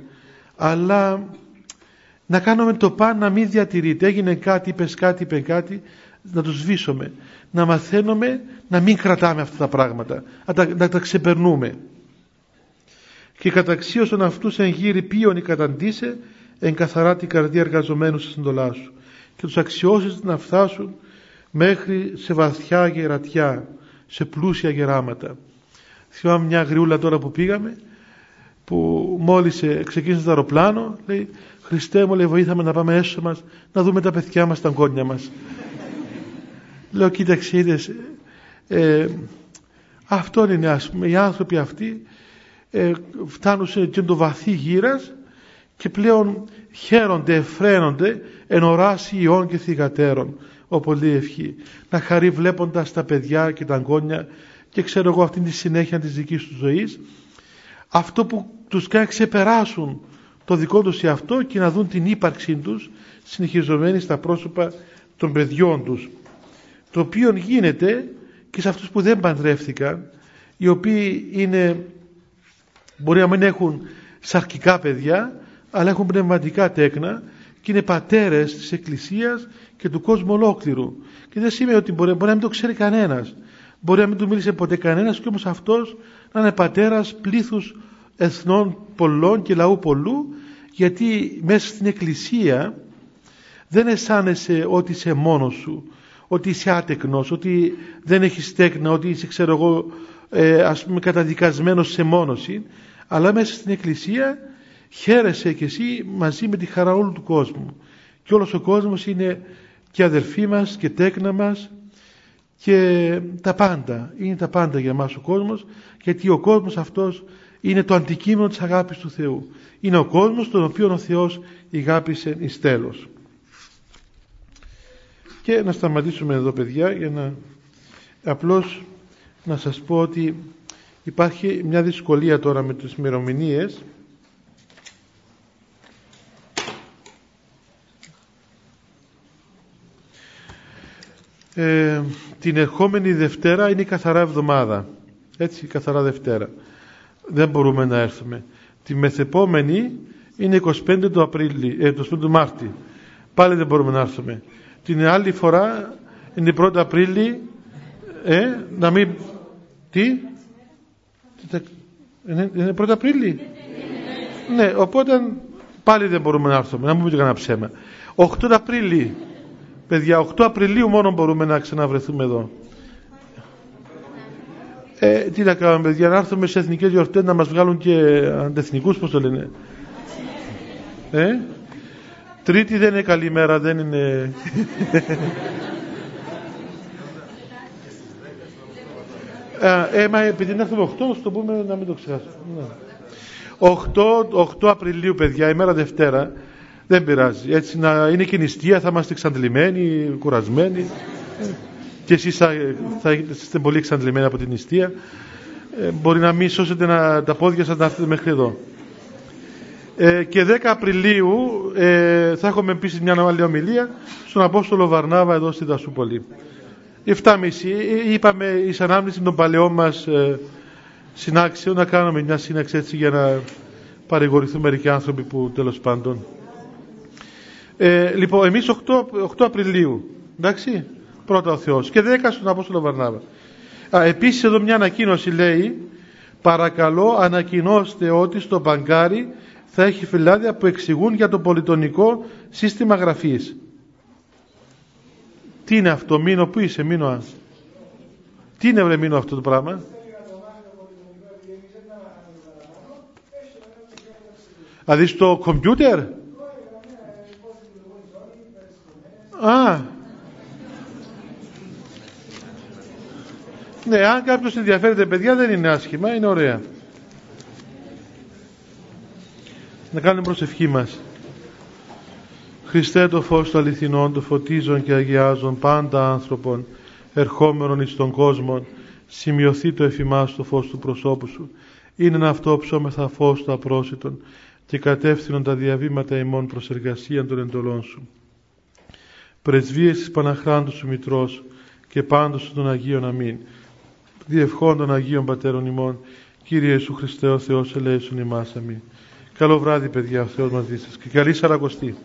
αλλά να κάνουμε το παν να μην διατηρείται. Έγινε κάτι, είπες κάτι, είπε κάτι, να το σβήσουμε. Να μαθαίνουμε να μην κρατάμε αυτά τα πράγματα, να τα, να τα ξεπερνούμε. Και καταξίωσον αυτούς εν γύρι πίον η καταντήσε, εν καθαρά την καρδία εργαζομένου στην εντολά σου. Και τους αξιώσεις να φτάσουν μέχρι σε βαθιά γερατιά, σε πλούσια γεράματα. Θυμάμαι μια γριούλα τώρα που πήγαμε, που μόλις ε, ξεκίνησε το αεροπλάνο, λέει Χριστέ μου, λέει, βοήθαμε να πάμε έσω μας, να δούμε τα παιδιά μας, τα αγκόνια μας. Λέω, κοίταξε, είδες, ε, αυτό είναι, ας πούμε, οι άνθρωποι αυτοί ε, φτάνουν σε το βαθύ γύρας και πλέον χαίρονται, εφραίνονται εν οράσει ιών και θυγατέρων ο πολύ ευχή. Να χαρεί βλέποντας τα παιδιά και τα αγκόνια και ξέρω εγώ αυτήν τη συνέχεια της δικής τους ζωής. Αυτό που τους κάνει ξεπεράσουν το δικό τους εαυτό και να δουν την ύπαρξή τους συνεχιζομένη στα πρόσωπα των παιδιών τους. Το οποίο γίνεται και σε αυτούς που δεν παντρεύτηκαν οι οποίοι είναι μπορεί να μην έχουν σαρκικά παιδιά αλλά έχουν πνευματικά τέκνα και είναι πατέρες της Εκκλησίας και του κόσμου ολόκληρου. Και δεν σημαίνει ότι μπορεί, μπορεί να μην το ξέρει κανένας μπορεί να μην του μίλησε ποτέ κανένας και όμως αυτός να είναι πατέρας πλήθους εθνών πολλών και λαού πολλού γιατί μέσα στην Εκκλησία δεν αισθάνεσαι ότι είσαι μόνος σου ότι είσαι άτεκνος, ότι δεν έχεις τέκνα, ότι είσαι ξέρω εγώ ε, ας πούμε καταδικασμένος σε μόνωση. Αλλά μέσα στην Εκκλησία χαίρεσαι κι εσύ μαζί με τη χαρά όλου του κόσμου. Και όλος ο κόσμος είναι και αδελφοί μας και τέκνα μας και τα πάντα είναι τα πάντα για μας ο κόσμος γιατί ο κόσμος αυτός είναι το αντικείμενο της αγάπης του Θεού είναι ο κόσμος τον οποίο ο Θεός ηγάπησε εις τέλος και να σταματήσουμε εδώ παιδιά για να απλώς να σας πω ότι υπάρχει μια δυσκολία τώρα με τις ημερομηνίες. Ε, την ερχόμενη Δευτέρα είναι η καθαρά εβδομάδα. Έτσι η καθαρά Δευτέρα. Δεν μπορούμε να έρθουμε. Τη μεθεπόμενη είναι 25 του, Απρίλη, ε, 25 του Μάρτη. Πάλι δεν μπορούμε να έρθουμε. Την άλλη φορά είναι 1 Απρίλη ε, να μην τι; Είναι 1 Απρίλη; Ναι οπότε πάλι δεν μπορούμε να έρθουμε. Να μην πείτε κανένα ψέμα. 8 Απρίλη παιδιά 8 Απριλίου μόνο μπορούμε να ξαναβρεθούμε εδώ. Ε, τι να κάνουμε παιδιά να έρθουμε σε εθνικές γιορτές να μας βγάλουν και αντεθνικούς πως το λένε. Ε, Τρίτη δεν είναι καλή μέρα, δεν είναι... ε, μα επειδή είναι έρθουμε 8, το πούμε να μην το ξεχάσω. 8, 8 Απριλίου, παιδιά, ημέρα Δευτέρα, δεν πειράζει. Έτσι να είναι και νηστεία, θα είμαστε εξαντλημένοι, κουρασμένοι. Και εσείς θα, θα είστε πολύ εξαντλημένοι από την νηστεία. Ε, μπορεί να μην σώσετε να, τα πόδια σας να έρθετε μέχρι εδώ. Ε, και 10 Απριλίου ε, θα έχουμε επίσης μια άλλη ομιλία στον Απόστολο Βαρνάβα εδώ στη Δασούπολη. 7.30 ε, είπαμε η ανάμνηση των παλαιών μας ε, συνάξεων να κάνουμε μια σύναξη έτσι για να παρηγορηθούν μερικοί άνθρωποι που τέλος πάντων. Ε, λοιπόν, εμείς 8, 8 Απριλίου, εντάξει, πρώτα ο Θεός και 10 στον Απόστολο Βαρνάβα. Α, επίσης εδώ μια ανακοίνωση λέει, παρακαλώ ανακοινώστε ότι στο μπαγκάρι θα έχει φυλάδια που εξηγούν για το πολιτονικό σύστημα γραφής. Τι είναι αυτό, μείνω, πού είσαι, μείνω. Τι είναι βρε μείνω αυτό το πράγμα; Δηλαδή στο κομπιούτερ; Α. Ναι, αν κάποιος ενδιαφέρεται παιδιά δεν είναι άσχημα, είναι ωραία. Να κάνουμε προσευχή μας. Χριστέ το φως του αληθινών, το φωτίζων και αγιάζων πάντα άνθρωπον, ερχόμενων εις τον κόσμο, σημειωθεί το εφημάς το φως του προσώπου σου. Είναι ένα αυτό ψώμεθα φως του απρόσιτον και κατεύθυνον τα διαβήματα ημών προς εργασία των εντολών σου. Πρεσβείες της Παναχράντου σου Μητρός και πάντως των Αγίων Αμήν. Διευχών των Αγίων Πατέρων ημών, Κύριε Ιησού Χριστέ ο Θεός ελέησον ημάς Αμήν. Καλό βράδυ παιδιά, ο Θεός μαζί σας και καλή Σαρακοστή.